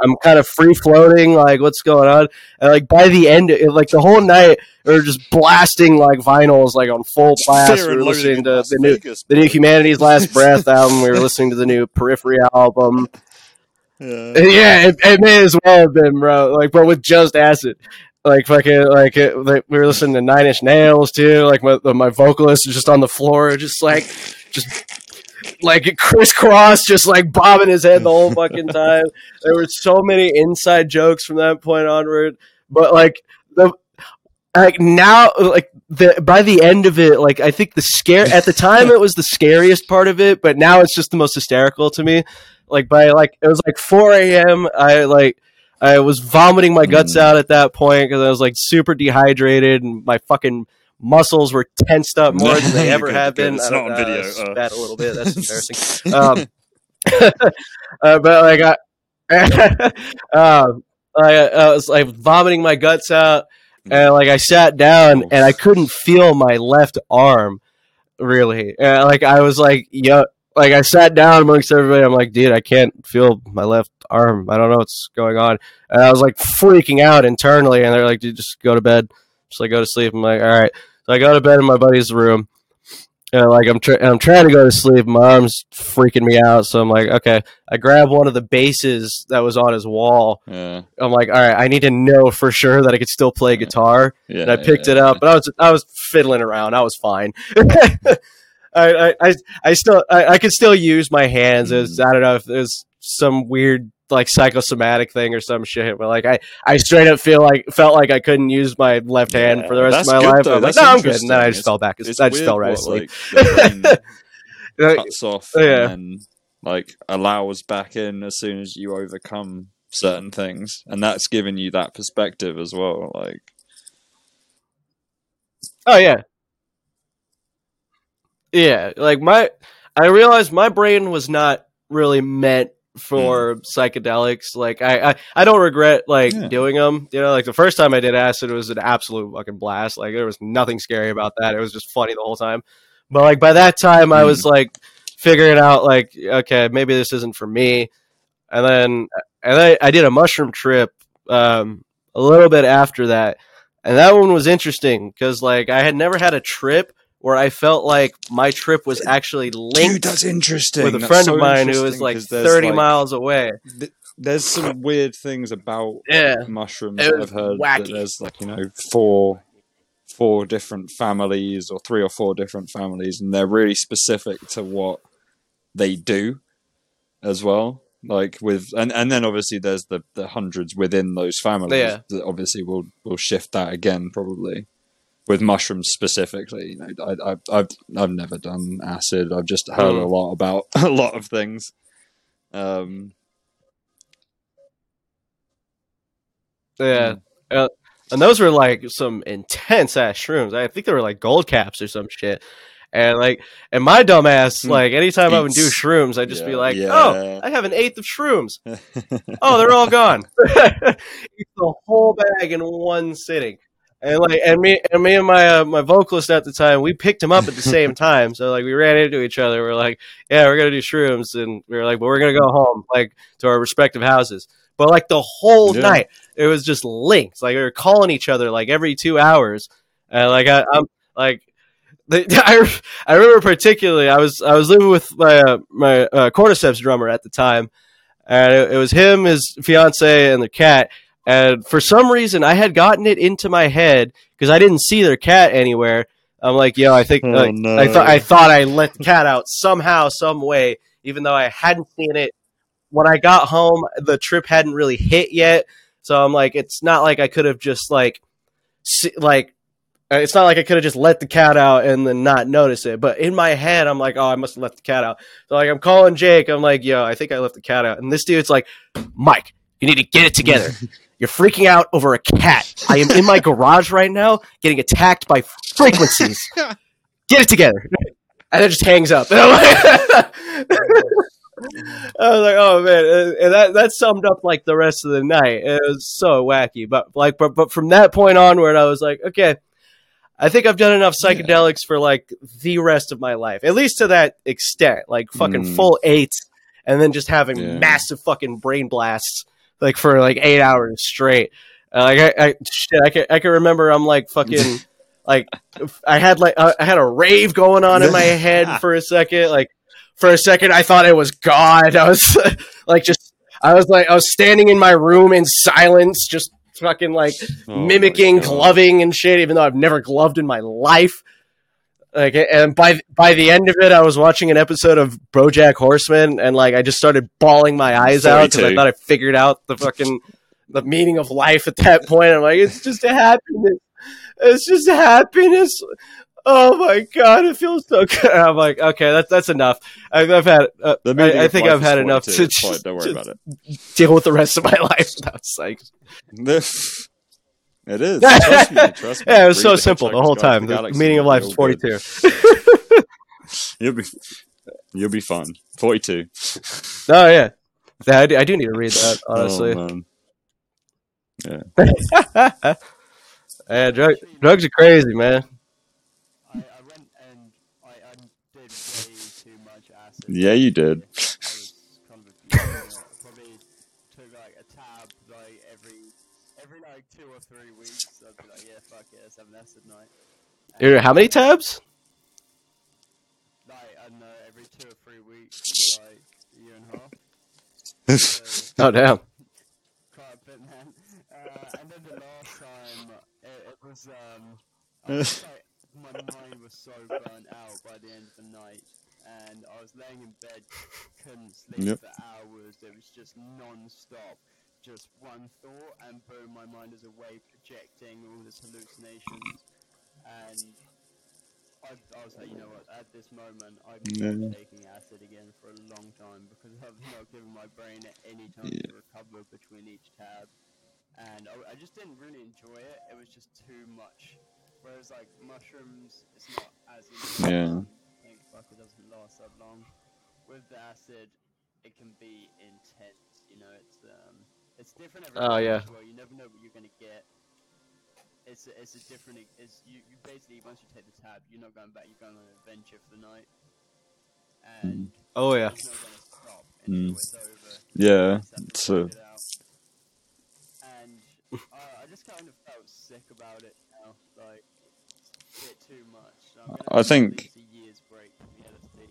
I'm kind of free floating. Like, what's going on? And like by the end, it, like the whole night, we are just blasting like vinyls, like on full blast. We were listening to the new, Vegas, the new. Humanity's Last [laughs] Breath album. We were listening to the new Periphery album. Yeah. Yeah, it, it may as well have been, bro. Like, but with just acid. Like fucking, like, it, like we were listening to Nine Inch Nails too. Like my my vocalist is just on the floor, just like, just like crisscross, just like bobbing his head the whole [laughs] fucking time. There were so many inside jokes from that point onward. But like the like now like the by the end of it like i think the scare at the time it was the scariest part of it but now it's just the most hysterical to me like by like it was like 4 a.m i like i was vomiting my guts Mm. out at that point because i was like super dehydrated and my fucking muscles were tensed up more than they [laughs] ever have been It's I not on video, uh. spat a little bit that's embarrassing [laughs] um [laughs] uh, but like i um I, I was like vomiting my guts out and like I sat down and I couldn't feel my left arm really. And like I was like, yo, like I sat down amongst everybody. I'm like, dude, I can't feel my left arm. I don't know what's going on. And I was like freaking out internally. And they're like, dude, just go to bed. Just like go to sleep. I'm like, all right. So I go to bed in my buddy's room. And like I'm, tr- I'm trying to go to sleep. My arm's freaking me out. So I'm like, okay. I grab one of the bases that was on his wall. Yeah, I'm like, all right, I need to know for sure that I could still play guitar yeah. and I picked yeah, it up, but I was I was fiddling around. I was fine. [laughs] I, I I I still I, I could still use my hands. It was, mm. I don't know if there's some weird like psychosomatic thing or some shit, but like I I straight up feel like felt like I couldn't use my left hand Yeah, for the rest of my life. though. I was like, no, I'm good, and then I just fell back. It's I just weird fell right asleep. Like, the brain [laughs] Like, cuts off Yeah. and like allows back in as soon as you overcome certain things, and that's given you that perspective as well. Like, Oh yeah. Yeah, like my I realized my brain was not really meant for psychedelics. Like I, I I don't regret like Yeah. doing them. You know, like the first time I did acid it was an absolute fucking blast. Like there was nothing scary about that. It was just funny the whole time. But like by that time I was like figuring out like okay, maybe this isn't for me. And then and then I did a mushroom trip um a little bit after that. And that one was interesting because like I had never had a trip where I felt like my trip was actually linked dude, that's interesting. with a That's friend so of mine who was like 30 like, miles away. th- there's some weird things about Yeah. mushrooms that I've heard wacky. that there's like you know four four different families or three or four different families and they're really specific to what they do as well like with and, and then obviously there's the, the hundreds within those families Yeah. that obviously will will shift that again probably with mushrooms specifically you know I, I, I've I've never done acid I've just heard Mm. a lot about [laughs] a lot of things um Yeah. Uh, and those were like some intense ass shrooms. I think they were like gold caps or some shit. And like, and my dumbass, Hmm. like, anytime I would do shrooms, I'd just be like, yeah. "Oh, I have an eighth of shrooms. [laughs] Oh, they're all gone. [laughs] Eat the whole bag in one sitting." And like, and me and me and my uh, my vocalist at the time, we picked him up at the [laughs] same time. So like, we ran into each other. We're like, "Yeah, we're gonna do shrooms," and we were like, "But we're gonna go home, like, to our respective houses." But like the whole Yeah. night, it was just links Like we were calling each other like every two hours, and like I, I'm like, [laughs] the, [laughs] I, I remember particularly I was I was living with my uh, my uh, cordyceps drummer at the time, and it, it was him, his fiance, and the cat. And for some reason, I had gotten it into my head because I didn't see their cat anywhere. I'm like, yo, I think Oh, like, no. I thought I thought I let the cat out somehow, some way, even though I hadn't seen it. When I got home, the trip hadn't really hit yet, so I'm like, it's not like I could have just like, si- like, uh, it's not like I could have just let the cat out and then not notice it. But in my head, I'm like, oh, I must have let the cat out. So like, I'm calling Jake. I'm like, yo, I think I left the cat out. And this dude's like, Mike, you need to get it together. [laughs] You're freaking out over a cat. I am in my garage right now, getting attacked by frequencies. [laughs] Get it together. And it just hangs up. [laughs] I was like, oh man, and- that that summed up like the rest of the night. It was so wacky, but like, but but from that point onward, I was like, okay, I think I've done enough Yeah. psychedelics for like the rest of my life, at least to that extent, like fucking Mm. full eight, and then just having Yeah. massive fucking brain blasts like for like eight hours straight. Uh, like I, I shit, I can I can remember I'm like fucking [laughs] like I had like uh, I had a rave going on in my [laughs] head for a second. Like for a second, I thought it was God. [laughs] I was like just I was like I was standing in my room in silence, just fucking like Oh mimicking gloving and shit, even though I've never gloved in my life. Like, and by by the end of it, I was watching an episode of BoJack Horseman, and like I just started bawling my eyes out because I thought I figured out the fucking the meaning of life at that point. I'm like, it's just a happiness. it's just happiness. Oh my god, it feels so good. [laughs] I'm like, okay, that's that's enough. I've, I've had. Uh, I, I think I've had enough 42, to fine, just, don't worry about deal with the rest of my [laughs] life. That's like, it. it is. [laughs] Trust me. Trust me. yeah, it was Read so The simple the whole time. The Galaxy, meaning of life is 42. [laughs] [laughs] You'll be, you'll be fine. Forty-two. Oh yeah, Yeah, I do, I do need to read that oh, honestly. Oh, man. yeah, drug, drugs are crazy, man. I, I went and I, I did way too much acid. Yeah, you did. I was kind of abusing it. I probably took like a tab like every every like two or three weeks. I'd be like, yeah, fuck it, let's have an acid night. Here, How many tabs? Like I don't know, every two or three weeks, like a year and a half. So, [laughs] Oh damn. quite a bit, man. Uh, and then the last time, it, it was um, I [laughs] was like, my mind was so burnt out by the end of the night, and I was laying in bed, couldn't sleep Yep. for hours. It was just non-stop, just one thought, and boom, my mind is away projecting all this hallucinations, and. I, I was like, you know what? At this moment, I'm Yeah. not taking acid again for a long time because [laughs] I've not given my brain any time to recover between each tab, and I, I just didn't really enjoy it. It was just too much. Whereas like mushrooms, it's not as Yeah. intense. I think fuck it doesn't last that long. With the acid, it can be intense. You know, it's um, it's different every Oh, yeah. well. You never know what you're gonna get. It's a, it's a different. It's you, you basically once you take the tab, you're not going back. You're going on an adventure for the night, and Oh yeah. it's not gonna stop until Mm. Yeah. You just have to So wait it out. And uh, I just kind of felt sick about it now, like a bit too much. So I think- year's break from the LSD.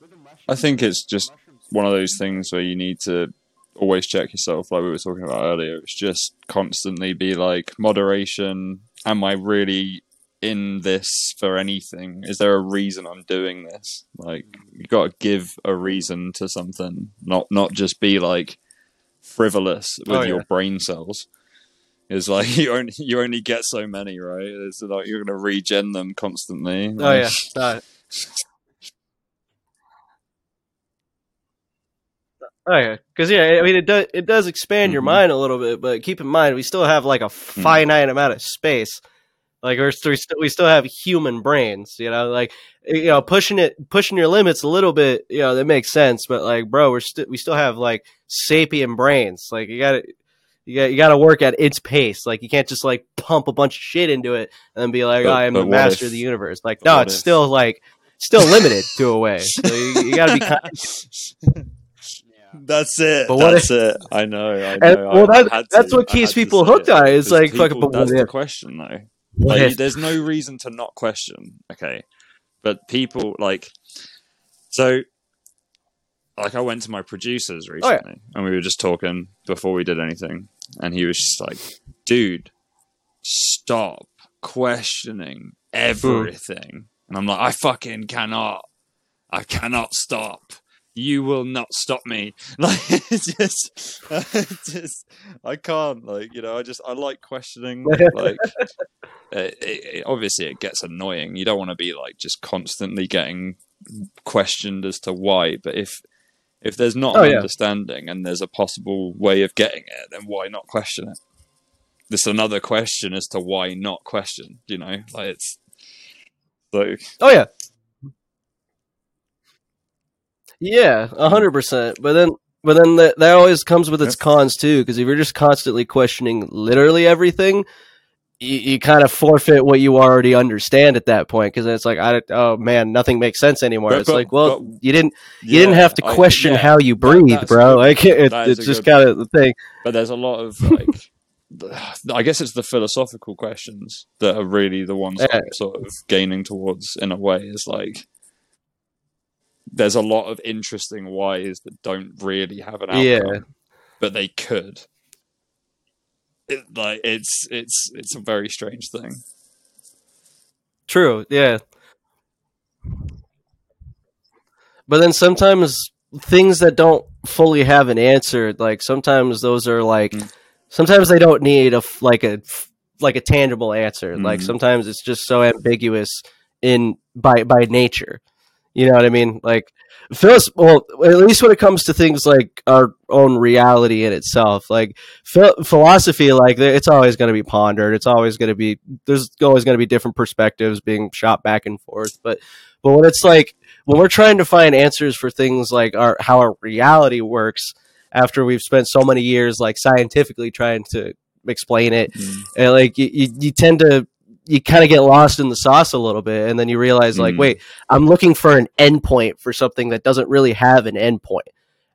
With the I think it's just one of those things where you need to always check yourself, like we were talking about earlier. It's just constantly be like moderation. Am I really in this for anything? Is there a reason I'm doing this? Like you got to give a reason to something, not not just be like frivolous with Oh, your yeah. brain cells. It's like [laughs] you only you only get so many, right? It's like you're gonna regen them constantly. Oh yeah. Uh, Oh yeah, because yeah, I mean it does it does expand your Mhm. mind a little bit, but keep in mind we still have like a Hmm. finite amount of space. Like we're we still we still have human brains, you know. Like you know, pushing it pushing your limits a little bit, you know, that makes sense. But like, bro, we're still we still have like sapient brains. Like you got to you got you got to work at its pace. Like you can't just like pump a bunch of shit into it and then be like, But- "I am the master if- of the universe." Like, no, it's if- still like still limited to a way. So you, you got to be. [laughs] That's it. But that's it. I know. I know. And- well, I that- that's to- what keeps people hooked it. It's like, fucking, people- but That's the question, though. Like, if? there's no reason to not question. Okay, but people like so. Like I went to my producers Oh, yeah. recently, and we were just talking before we did anything, and he was just like, "Dude, stop questioning hmm. everything." And I'm like, "I fucking cannot. I cannot stop." You will not stop me. [laughs] Like it's just, [laughs] just, I can't. Like you know, I just, I like questioning. [laughs] Like it, it, it- obviously it gets annoying. You don't want to be like just constantly getting questioned as to why. But if if there's not Oh, an yeah. understanding and there's a possible way of getting it, then why not question it? This another question as to why not question. You know, like it's like Oh yeah, yeah, a hmm. hundred percent. But then, but then that, that always comes with its cons too. Because if you're just constantly questioning literally everything, you, you kind of forfeit what you already understand at that point. Because it's like, I oh man, nothing makes sense anymore. But- it's but- like, well, but- you didn't you didn't have to I- question yeah. how you breathe, bro. good Like it, it's just kind of the thing. but there's a lot of like I guess it's the philosophical questions that are really the ones Yeah. I'm sort of gaining towards in a way is like there's a lot of interesting whys that don't really have an outcome Yeah. but they could it, like it's it's it's a very strange thing True, yeah. But then sometimes things that don't fully have an answer, like sometimes those are like, Mm. sometimes they don't need a like a like a tangible answer. Like Mhm. sometimes it's just so ambiguous in by by nature. You know what I mean? Like Phyllis, well, at least when it comes to things like our own reality in itself, like ph- philosophy, like it's always going to be pondered. It's always going to be there's always going to be different perspectives being shot back and forth. But but when it's like when we're trying to find answers for things like our how our reality works, after we've spent so many years like scientifically trying to explain it, Mm. and like you, you, you tend to you kind of get lost in the sauce a little bit and then you realize like Mm. wait i'm looking for an endpoint for something that doesn't really have an endpoint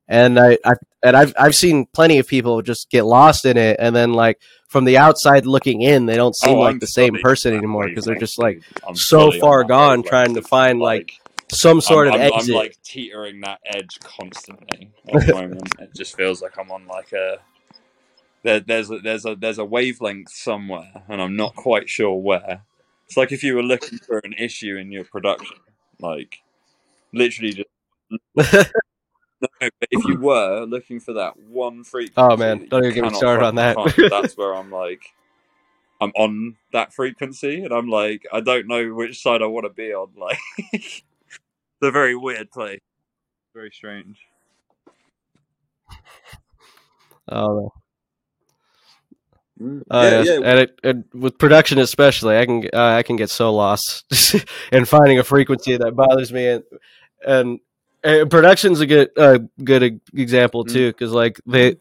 and I, I and I've I've seen plenty of people just get lost in it, and then like from the outside looking in, they don't seem Oh, like I'm the same person anymore because they're just like. I'm so far gone trying to find like some sort I'm, of exit. I'm like teetering that edge constantly at the moment. it just feels like I'm on like a there, there's a, there's a there's a wavelength somewhere, and I'm not quite sure where. It's like if you were looking for an issue in your production, like literally just. No, [laughs] but if you were looking for that one frequency, Oh, man, don't even get me started on that. that's where I'm [laughs] like, I'm on that frequency, and I'm like, I don't know which side I want to be on. [laughs] Like, it's a very weird place, very strange. oh, Mm. Oh, yes. and it, and with production especially, I can uh, I can get so lost [laughs] in finding a frequency that bothers me, and and, and production's a good uh, good example Mm. too, because like they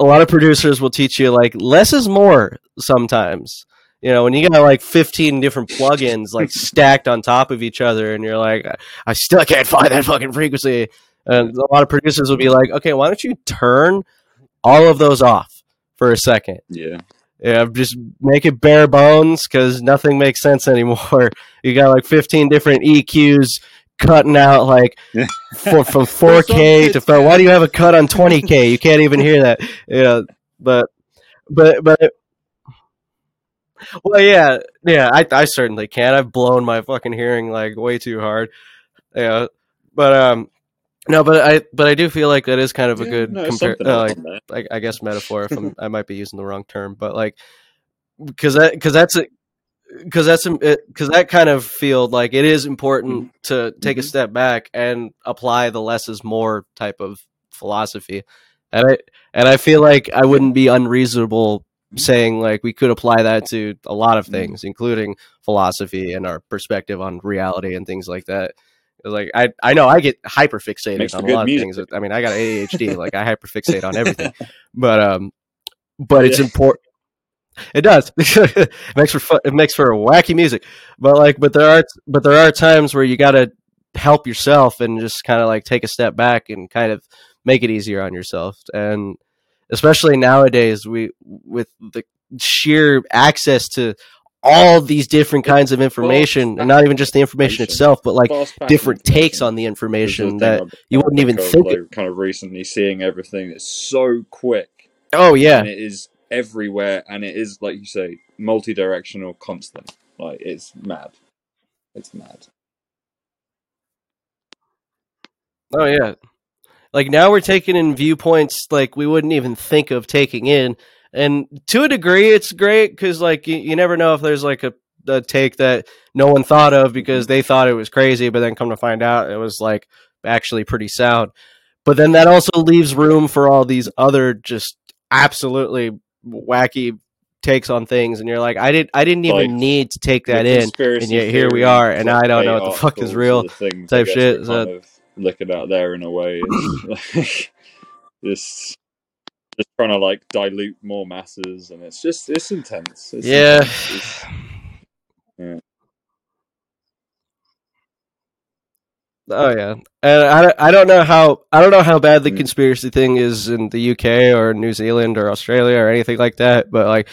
a lot of producers will teach you like less is more sometimes. You know, when you got like 15 different plugins like [laughs] stacked on top of each other, and you're like, I- I still can't find that fucking frequency. And a lot of producers will be like, okay, why don't you turn all of those off for a second? Yeah, Yeah, just make it bare bones because nothing makes sense anymore. [laughs] You got like 15 different EQs cutting out like [laughs] for, from 4K to kids, why do you have a cut on 20K? You can't even hear that. Yeah, but but but well, yeah, yeah. I I certainly can. I've blown my fucking hearing like way too hard. Yeah, but um. No, but I but I do feel like that is kind of a good no, compare, uh, like I guess metaphor if I'm, [laughs] I might be using the wrong term, but like because that because that's a because that's because that kind of field like it is important to take a Mhm. step back and apply the less is more type of philosophy, and I and I feel like I wouldn't be unreasonable saying like we could apply that to a lot of Mhm. things, including philosophy and our perspective on reality and things like that. Like I, I know I get hyper fixated Makes on a lot of music. things. I mean, I got ADHD. [laughs] like I hyper fixate on everything, [laughs] but um, but it's Yeah. important. It does. [laughs] it makes for fun, it makes for wacky music, but like, but there are but there are times where you got to help yourself and just kind of like take a step back and kind of make it easier on yourself. And especially nowadays, we with the sheer access to all these different kinds of information, and not even just the information information. itself, but like different takes on the is the information that I've you wouldn't even think. like, kind of recently seeing everything that's so quick oh yeah, and it is everywhere and it is like you say multi-directional constant like it's mad it's mad Oh yeah. Like now we're taking in viewpoints like we wouldn't even think of taking in. And to a degree it's great cuz like you, you never know if there's like a, a take that no one thought of because they thought it was crazy but then come to find out it was like actually pretty sound. But then that also leaves room for all these other just absolutely wacky takes on things and you're like I didn't I didn't even Like, need to take that in. and yet here we are, and I don't know what the fuck is real things type shit, so- looking at there in a way [laughs] like [laughs] just just trying to like dilute more masses and it's just it's intense it's Yeah. intense. It's- Oh yeah, and I, don't- I don't know how I don't know how bad the Mm. conspiracy thing is in the UK or New Zealand or Australia or anything like that, but like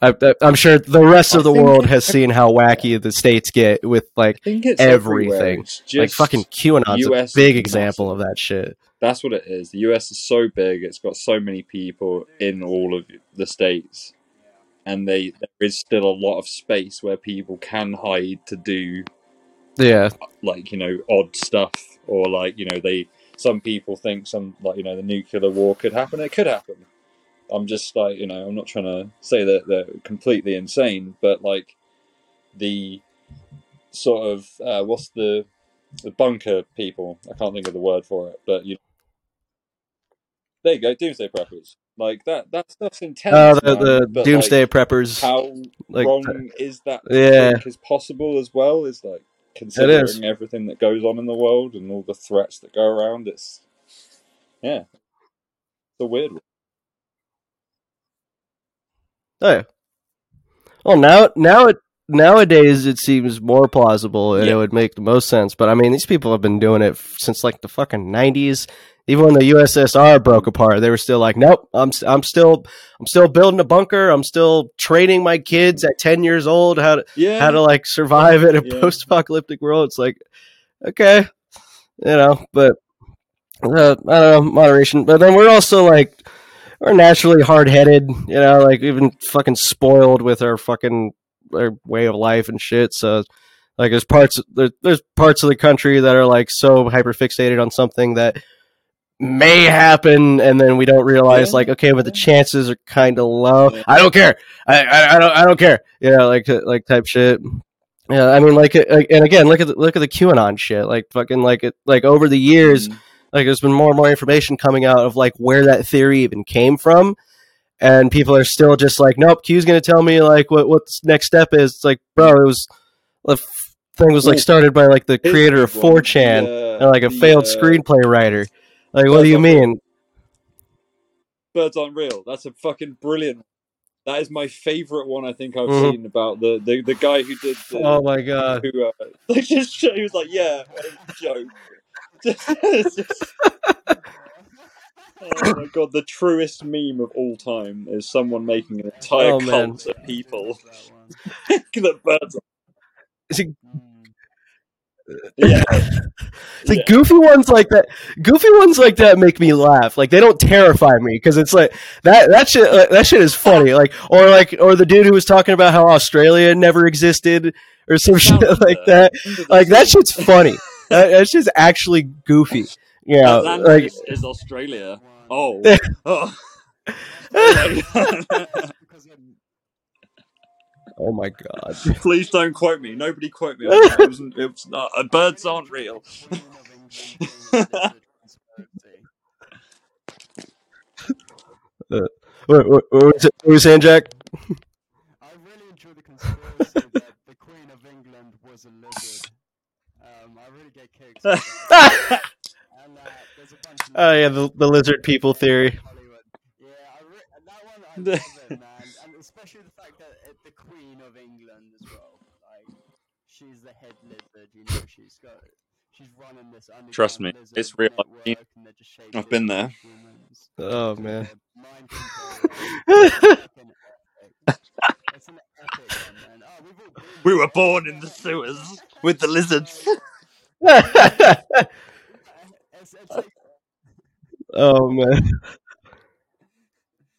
I, I'm sure the rest of the world has seen how wacky the states get with like I think it's Everything. like fucking QAnon's US a big example of that shit. That's what it is. The US is so big; it's got so many people in all of the states, and they there is still a lot of space where people can hide to do Yeah, like you know odd stuff, or like you know they. Some people think some like you know the nuclear war could happen. It could happen. I'm just like you know I'm not trying to say that they're completely insane, but like the sort of uh, what's the the bunker people? I can't think of the word for it, but you. There you go, doomsday preppers. Like that. That stuff's intense. Oh, the, man, the doomsday like, preppers. how like, wrong is that? Yeah. is possible as well. Is like considering everything that goes on in the world and all the threats that go around. It's yeah, the weird one. Oh yeah. Well, now now it nowadays it seems more plausible and it would make the most sense. But I mean, these people have been doing it f- since like the fucking nineties. Even when the USSR broke apart, they were still like, "Nope, I'm I'm still I'm still building a bunker. I'm still training my kids at ten years old how to Yeah, how to like survive in a Yeah. post-apocalyptic world." It's like, okay, you know, but uh, I don't know moderation. But then we're also like we're naturally hard headed, you know, like even fucking spoiled with our fucking our way of life and shit. So like there's parts there's parts of the country that are like so hyper fixated on something that may happen and then we don't realize Yeah. like okay but the chances are kind of low i don't care. I, I i don't i don't care. You know like like type shit. Yeah i mean like, like and again look at the, look at the qanon shit like fucking like it like over the years Mm. like there's been more and more information coming out of like where that theory even came from and people are still just like nope q's gonna tell me like what what next step is. It's like bro it was the thing was like started by like the creator of big 4chan The, and like a failed uh, screenplay writer like what do you mean Birds Aren't Real. That's a fucking brilliant. That is my favorite one. I think I've Mhm. seen about the, the the guy who did the, oh my god who uh, [laughs] like just he was like yeah joke. [laughs] Just- just- [laughs] oh my god, the truest meme of all time is someone making an entire Oh, man. cult of people that birds. Like- yeah, [laughs] It's like Yeah. goofy ones like that. Goofy ones like that make me laugh. Like they don't terrify me because it's like that. That shit. Uh, that shit is funny. Like or like or the dude who was talking about how Australia never existed or some shit like that. Like that shit's funny. that, that shit's actually goofy. Yeah. Atlantis Like is Australia. Oh, [laughs] oh. [laughs] Oh my God. my [laughs] god. Please don't quote me. Nobody quote me. It was, it was not. Uh, birds aren't real. [laughs] What, what, what, was, it, what was you saying, Jack? [laughs] I really enjoy the conspiracy that the Queen of England was a lizard. Um, I really get kicks. and, uh, there's a bunch of Oh yeah, the, the lizard people theory. Hollywood. Yeah, I re- that one I love it, man, and especially the fact that uh, the Queen of England as well. Like, she's the head lizard. You know, she's got. She's running this Trust me, it's real. I've network, been- and they're just shaped I've been there. humans. Oh man. They're mind [laughs] controlling. It's fucking epic. It's an epic one, man. Oh, we've all been We there. were born in the sewers with the lizards. [laughs] [laughs] It's, it's like, oh man.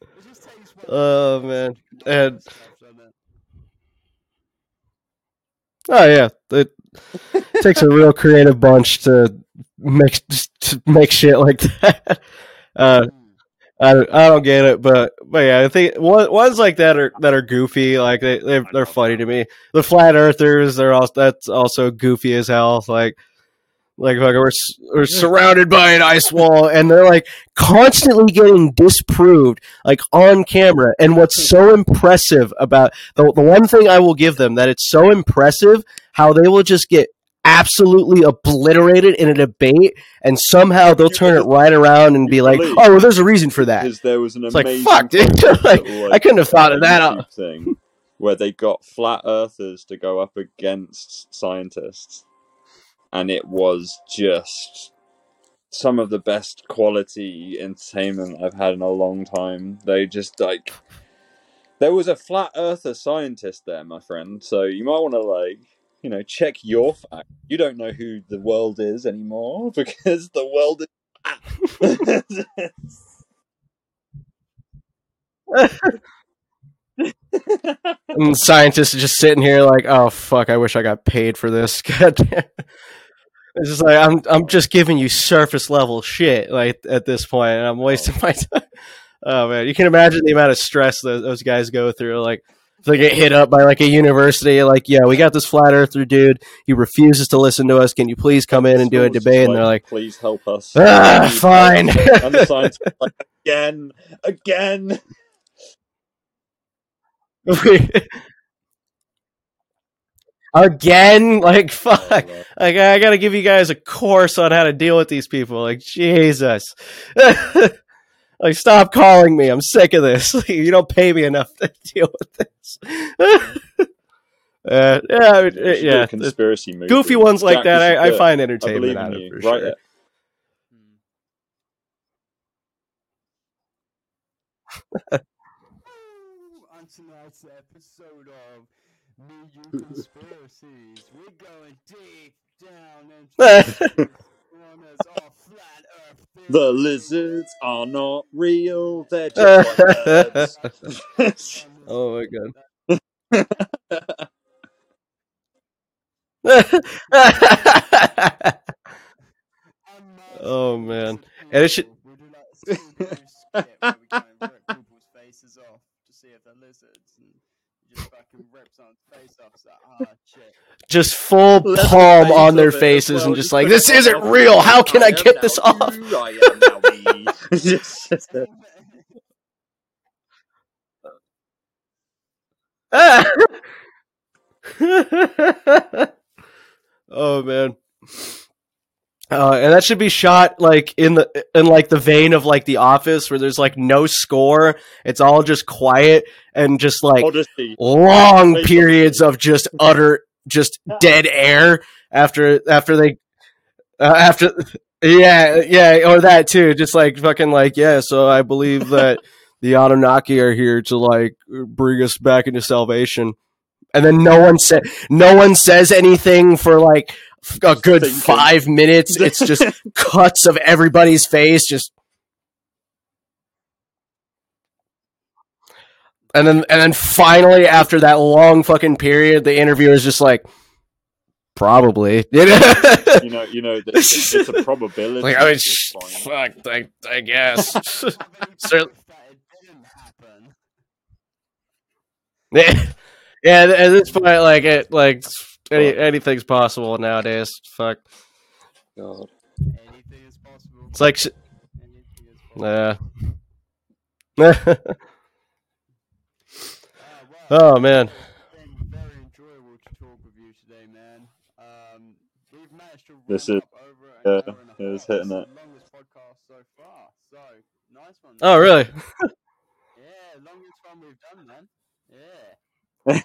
it just takes one Oh man. And stuff, doesn't it? Oh yeah, it takes a real creative bunch to make to make shit like that. Uh, I, I don't get it, but but yeah, I think one- ones like that are that are goofy. Like they they're, they're funny to me. The flat earthers, they're also that's also goofy as hell. Like like fucking we're we're surrounded by an ice wall, and they're like constantly getting disproved, like on camera. And what's so impressive about the the one thing I will give them that it's so impressive how they will just get absolutely obliterated in a debate, and somehow they'll turn it right around and be like, "Oh, well, there's a reason for that." There was an It's like, fuck, dude. [laughs] Like, I couldn't have thought of that thing where they got flat earthers to go up against scientists, and it was just some of the best quality entertainment I've had in a long time. They just like there was a flat earther scientist there, my friend. So you might want to like you know check your fact. You don't know who the world is anymore [laughs] because the world is. [laughs] And scientists are just sitting here like, "Oh fuck, I wish I got paid for this." [laughs] God damn. It's just like I'm I'm just giving you surface level shit like at this point, and I'm wasting my time. [laughs] oh man, you can imagine the amount of stress those, those guys go through. Like they get hit up by like a university, like, yeah, we got this flat earther dude. He refuses to listen to us. Can you please come in and do a debate? And they're like, please help us. ah, fine. And the scientists [laughs] like, again, again. [laughs] Again, [laughs] like fuck. Like I gotta give you guys a course on how to deal with these people. Like Jesus. [laughs] like stop calling me. I'm sick of this. [laughs] you don't pay me enough to deal with this. uh, yeah, I mean, We should do a yeah. conspiracy movie. Goofy ones like Jack, that, I, I find I entertainment believe out in of you. for Write sure. it. Ooh, on tonight's episode of Me You Conspiracies, we're going deep down into corners of flat Earth. The lizards are not real. They're [laughs] just words. [laughs] oh my god. [laughs] Oh, man. And it should- We do like a Scooby-Doo skit where we go and rip people's faces off to see if they're lizards and you just fucking rip someone's face off. It's like, ah, shit. just full Let's palm face on their of it faces and well, just just like this isn't real. How can I am get this off? [laughs] I am now. Just- just a- oh man. Uh, and that should be shot like in the in like the vein of like The Office, where there's like no score. It's all just quiet and just like long periods of just utter just dead air after after they uh, after yeah yeah or that too. Just like fucking like yeah so i believe that [laughs] the anunnaki are here to like bring us back into salvation. And then no one said no one says anything for like a good thinking. five minutes it's just [laughs] cuts of everybody's face just and then and then finally after that long fucking period the interviewer is just like probably [laughs] you know, you know, that it's, it's a probability. like i mean at sh- fuck i, I guess Have [laughs] any Cer- proof that it didn't happen? yeah at this point like it like any, anything's possible nowadays fuck God. Anything is possible. it's like sh- Anything is possible. yeah Ah, [laughs] well, oh man It's been very enjoyable to talk with you today, man. Um, we've managed to This is- over an yeah, hour and a it was hitting it. longest podcast so far. So nice one. oh really [laughs] Yeah, longest one we've done, man. Yeah.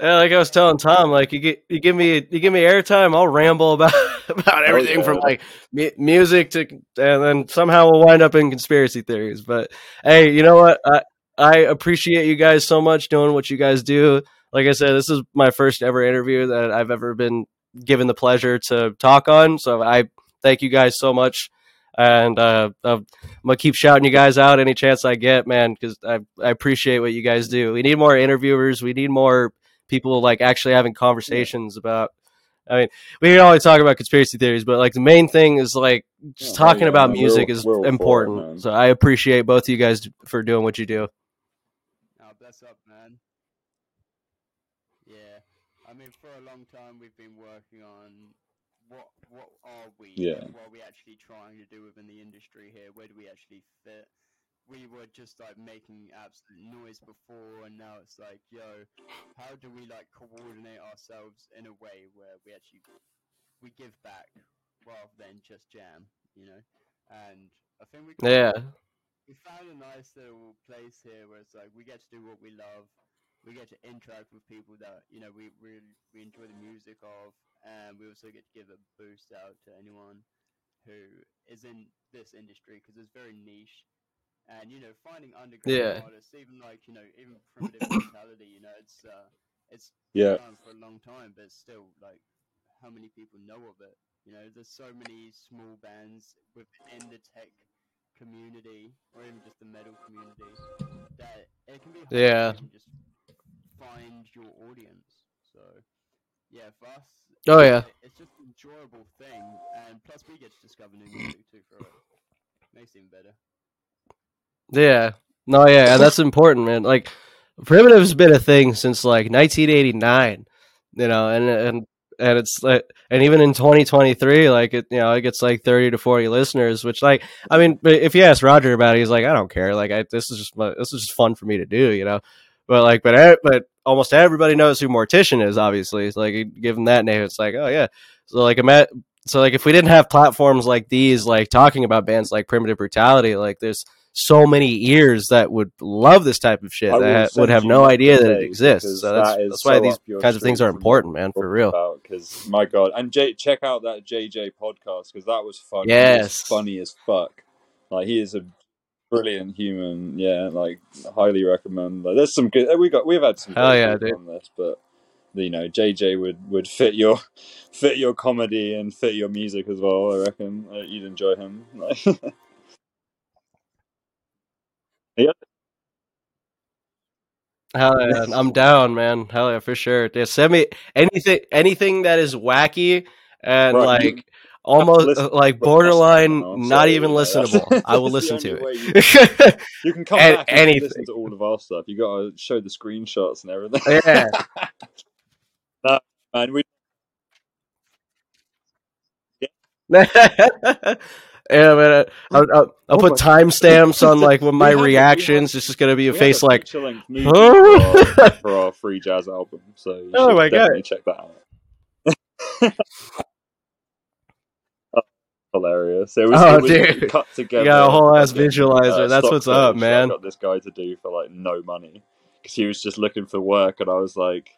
like i was telling tom like you get you give me you give me airtime i'll ramble about [laughs] about oh, everything from yeah. like mu- music to and then somehow we'll wind up in conspiracy theories but hey you know what i i appreciate you guys so much doing what you guys do like i said this is my first ever interview that i've ever been given the pleasure to talk on so i thank you guys so much and uh, I'm gonna keep shouting you guys out any chance I get, man, because I, I appreciate what you guys do. We need more interviewers. We need more people like actually having conversations about. I mean, we can always talk about conspiracy theories, but like the main thing is like just Yeah, talking yeah, about man, we're music is we're all for it, important. man. so I appreciate both of you guys for doing what you do. Oh, bless up, man. Yeah, I mean, for a long time we've been working on what what are we? Yeah. What are we actually trying to do within the industry here? Where do we actually fit? We were just like making absolute noise before, and now it's like, yo, how do we like coordinate ourselves in a way where we actually we give back rather than just jam, you know? And I think we Yeah, we found a nice little place here where it's like we get to do what we love. We get to interact with people that you know we really we enjoy the music of, and we also get to give a boost out to anyone who is in this industry because it's very niche. And you know, finding underground Yeah. artists, even like you know, even primitive [coughs] Brutality, you know, it's uh, it's Yeah. for a long time, but still like how many people know of it? You know, there's so many small bands within the tech community or even just the metal community that it can be Yeah. just find your audience. So yeah, for us, Oh, yeah. it's just an enjoyable thing, and plus we get to discover new music too for it. Makes it even better. yeah. No, yeah, and that's important, man. Like primitive's been a thing since like 1989, you know, and and and it's like, and even in 2023, like it, you know, it gets like 30 to 40 listeners, which like, I mean, if you ask Roger about it, he's like, I don't care, like, I, this is just this is just fun for me to do, you know, but like, but eh, but almost everybody knows who Mortician is, obviously. It's like given that name, it's like, oh yeah. So like, at so like if we didn't have platforms like these, like talking about bands like Primitive Brutality, like there's so many ears that would love this type of shit that would have no idea that it exists. So that's, that that's why these kinds of things are important, man, for real. Because my god, and J- check out that JJ podcast because that was fun. Yes, funny as fuck. Like he is a brilliant human. Yeah, like highly recommend. Like, there's some good. We got we've had some. Hell yeah, dude. on this, but you know, JJ would would fit your [laughs] fit your comedy and fit your music as well. I reckon uh, you'd enjoy him. [laughs] yeah. Hell yeah, I'm down, man. Hell yeah, for sure. Yeah, send me anything, anything that is wacky and right. like almost listen, uh, like borderline, not even uh, listenable. [laughs] I will listen to it. You, can come [laughs] back and anything. listen to all of our stuff. You got to show the screenshots and everything. Oh, yeah, [laughs] no, man, we. Yeah, man. I'll, I'll, I'll oh put timestamps on like with my reactions. This is gonna be a face like, for, our, for our free jazz album. So oh my god, check that out. Hilarious. It was, oh, it was dude. cut together. You got a whole ass visualizer. Uh, That's what's up, man. I got this guy to do for like no money because he was just looking for work, and I was like,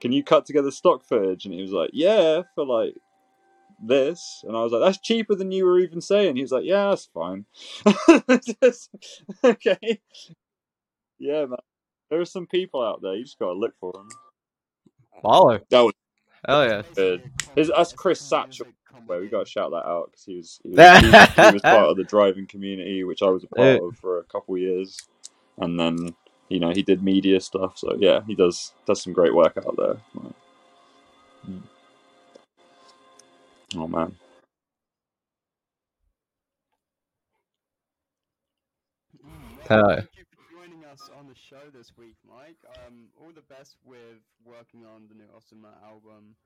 "Can you cut together stock footage?" And he was like, "Yeah, for like this." And I was like, "That's cheaper than you were even saying." He was like, "Yeah, that's fine." [laughs] just, okay. Yeah, man. There are some people out there. You just gotta look for them. Baller. That was Hell yeah. Good. That's Chris Satchel where we got to shout that out because he was he was, he, was, he was part of the [laughs] driving community, which I was a [laughs] part of for a couple of years, and then you know he did media stuff. So yeah, he does does some great work out there. Hmm. Oh man. Thank you for joining us on the show this week, Mike. Um, all the best with working on the new Orsimer album.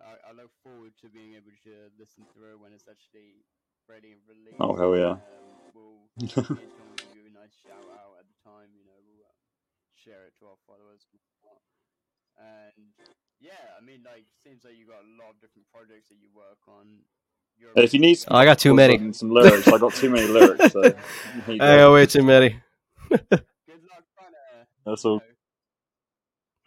I, I, look forward to being able to listen through when it's actually ready and released. Oh hell yeah! Um, we'll [laughs] give you a nice shout out at the time. You know, we'll uh, share it to our followers. And yeah, I mean, like, seems like you got a lot of different projects that you work on. You're if you need, some, oh, I got too many. Some lyrics. I got too many lyrics. So [laughs] I got way too many. [laughs] Good luck. That's all.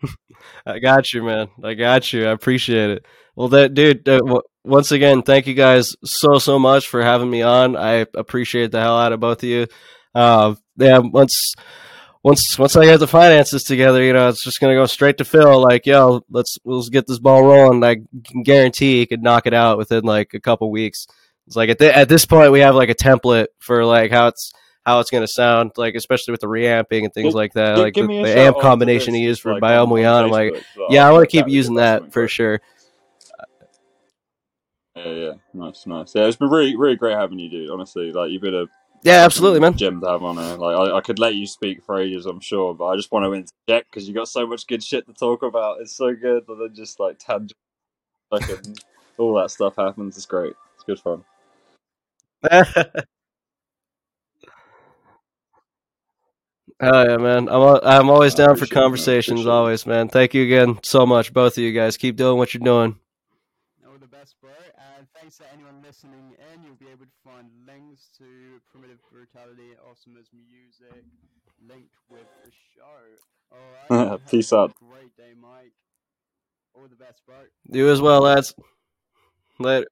[laughs] I got you, man. I got you. I appreciate it. Well, that dude. Uh, w- once again, thank you guys so so much for having me on. I appreciate the hell out of both of you. Uh, yeah, once once once I get the finances together, you know, it's just gonna go straight to Phil. Like, yo, let's let's get this ball rolling. I can guarantee he could knock it out within like a couple weeks. It's like at the, at this point we have like a template for like how it's how it's going to sound, like especially with the reamping and things like that. like the, the amp combination he used for like, Biomuon. I'm like, yeah, I want to keep using that for sure. Yeah, yeah, nice, nice. Yeah, it's been really, really great having you, dude. Honestly, like you've been a yeah, absolutely, man. Gem to have on it. Like I, I, could let you speak for ages, I'm sure, but I just want to interject because you got so much good shit to talk about. It's so good that then just like tangent, fucking [laughs] all that stuff happens. It's great. It's good fun. [laughs] Oh yeah, man. I'm I'm always down for conversations. Always, man. Thank you again so much, both of you guys. Keep doing what you're doing. All the best, bro. And thanks to anyone listening in. You'll be able to find links to Primitive Brutality, Orsimer's music, linked with the show. All right. [laughs] Peace out. Great day, Mike. All the best, bro. You as well, lads. Later.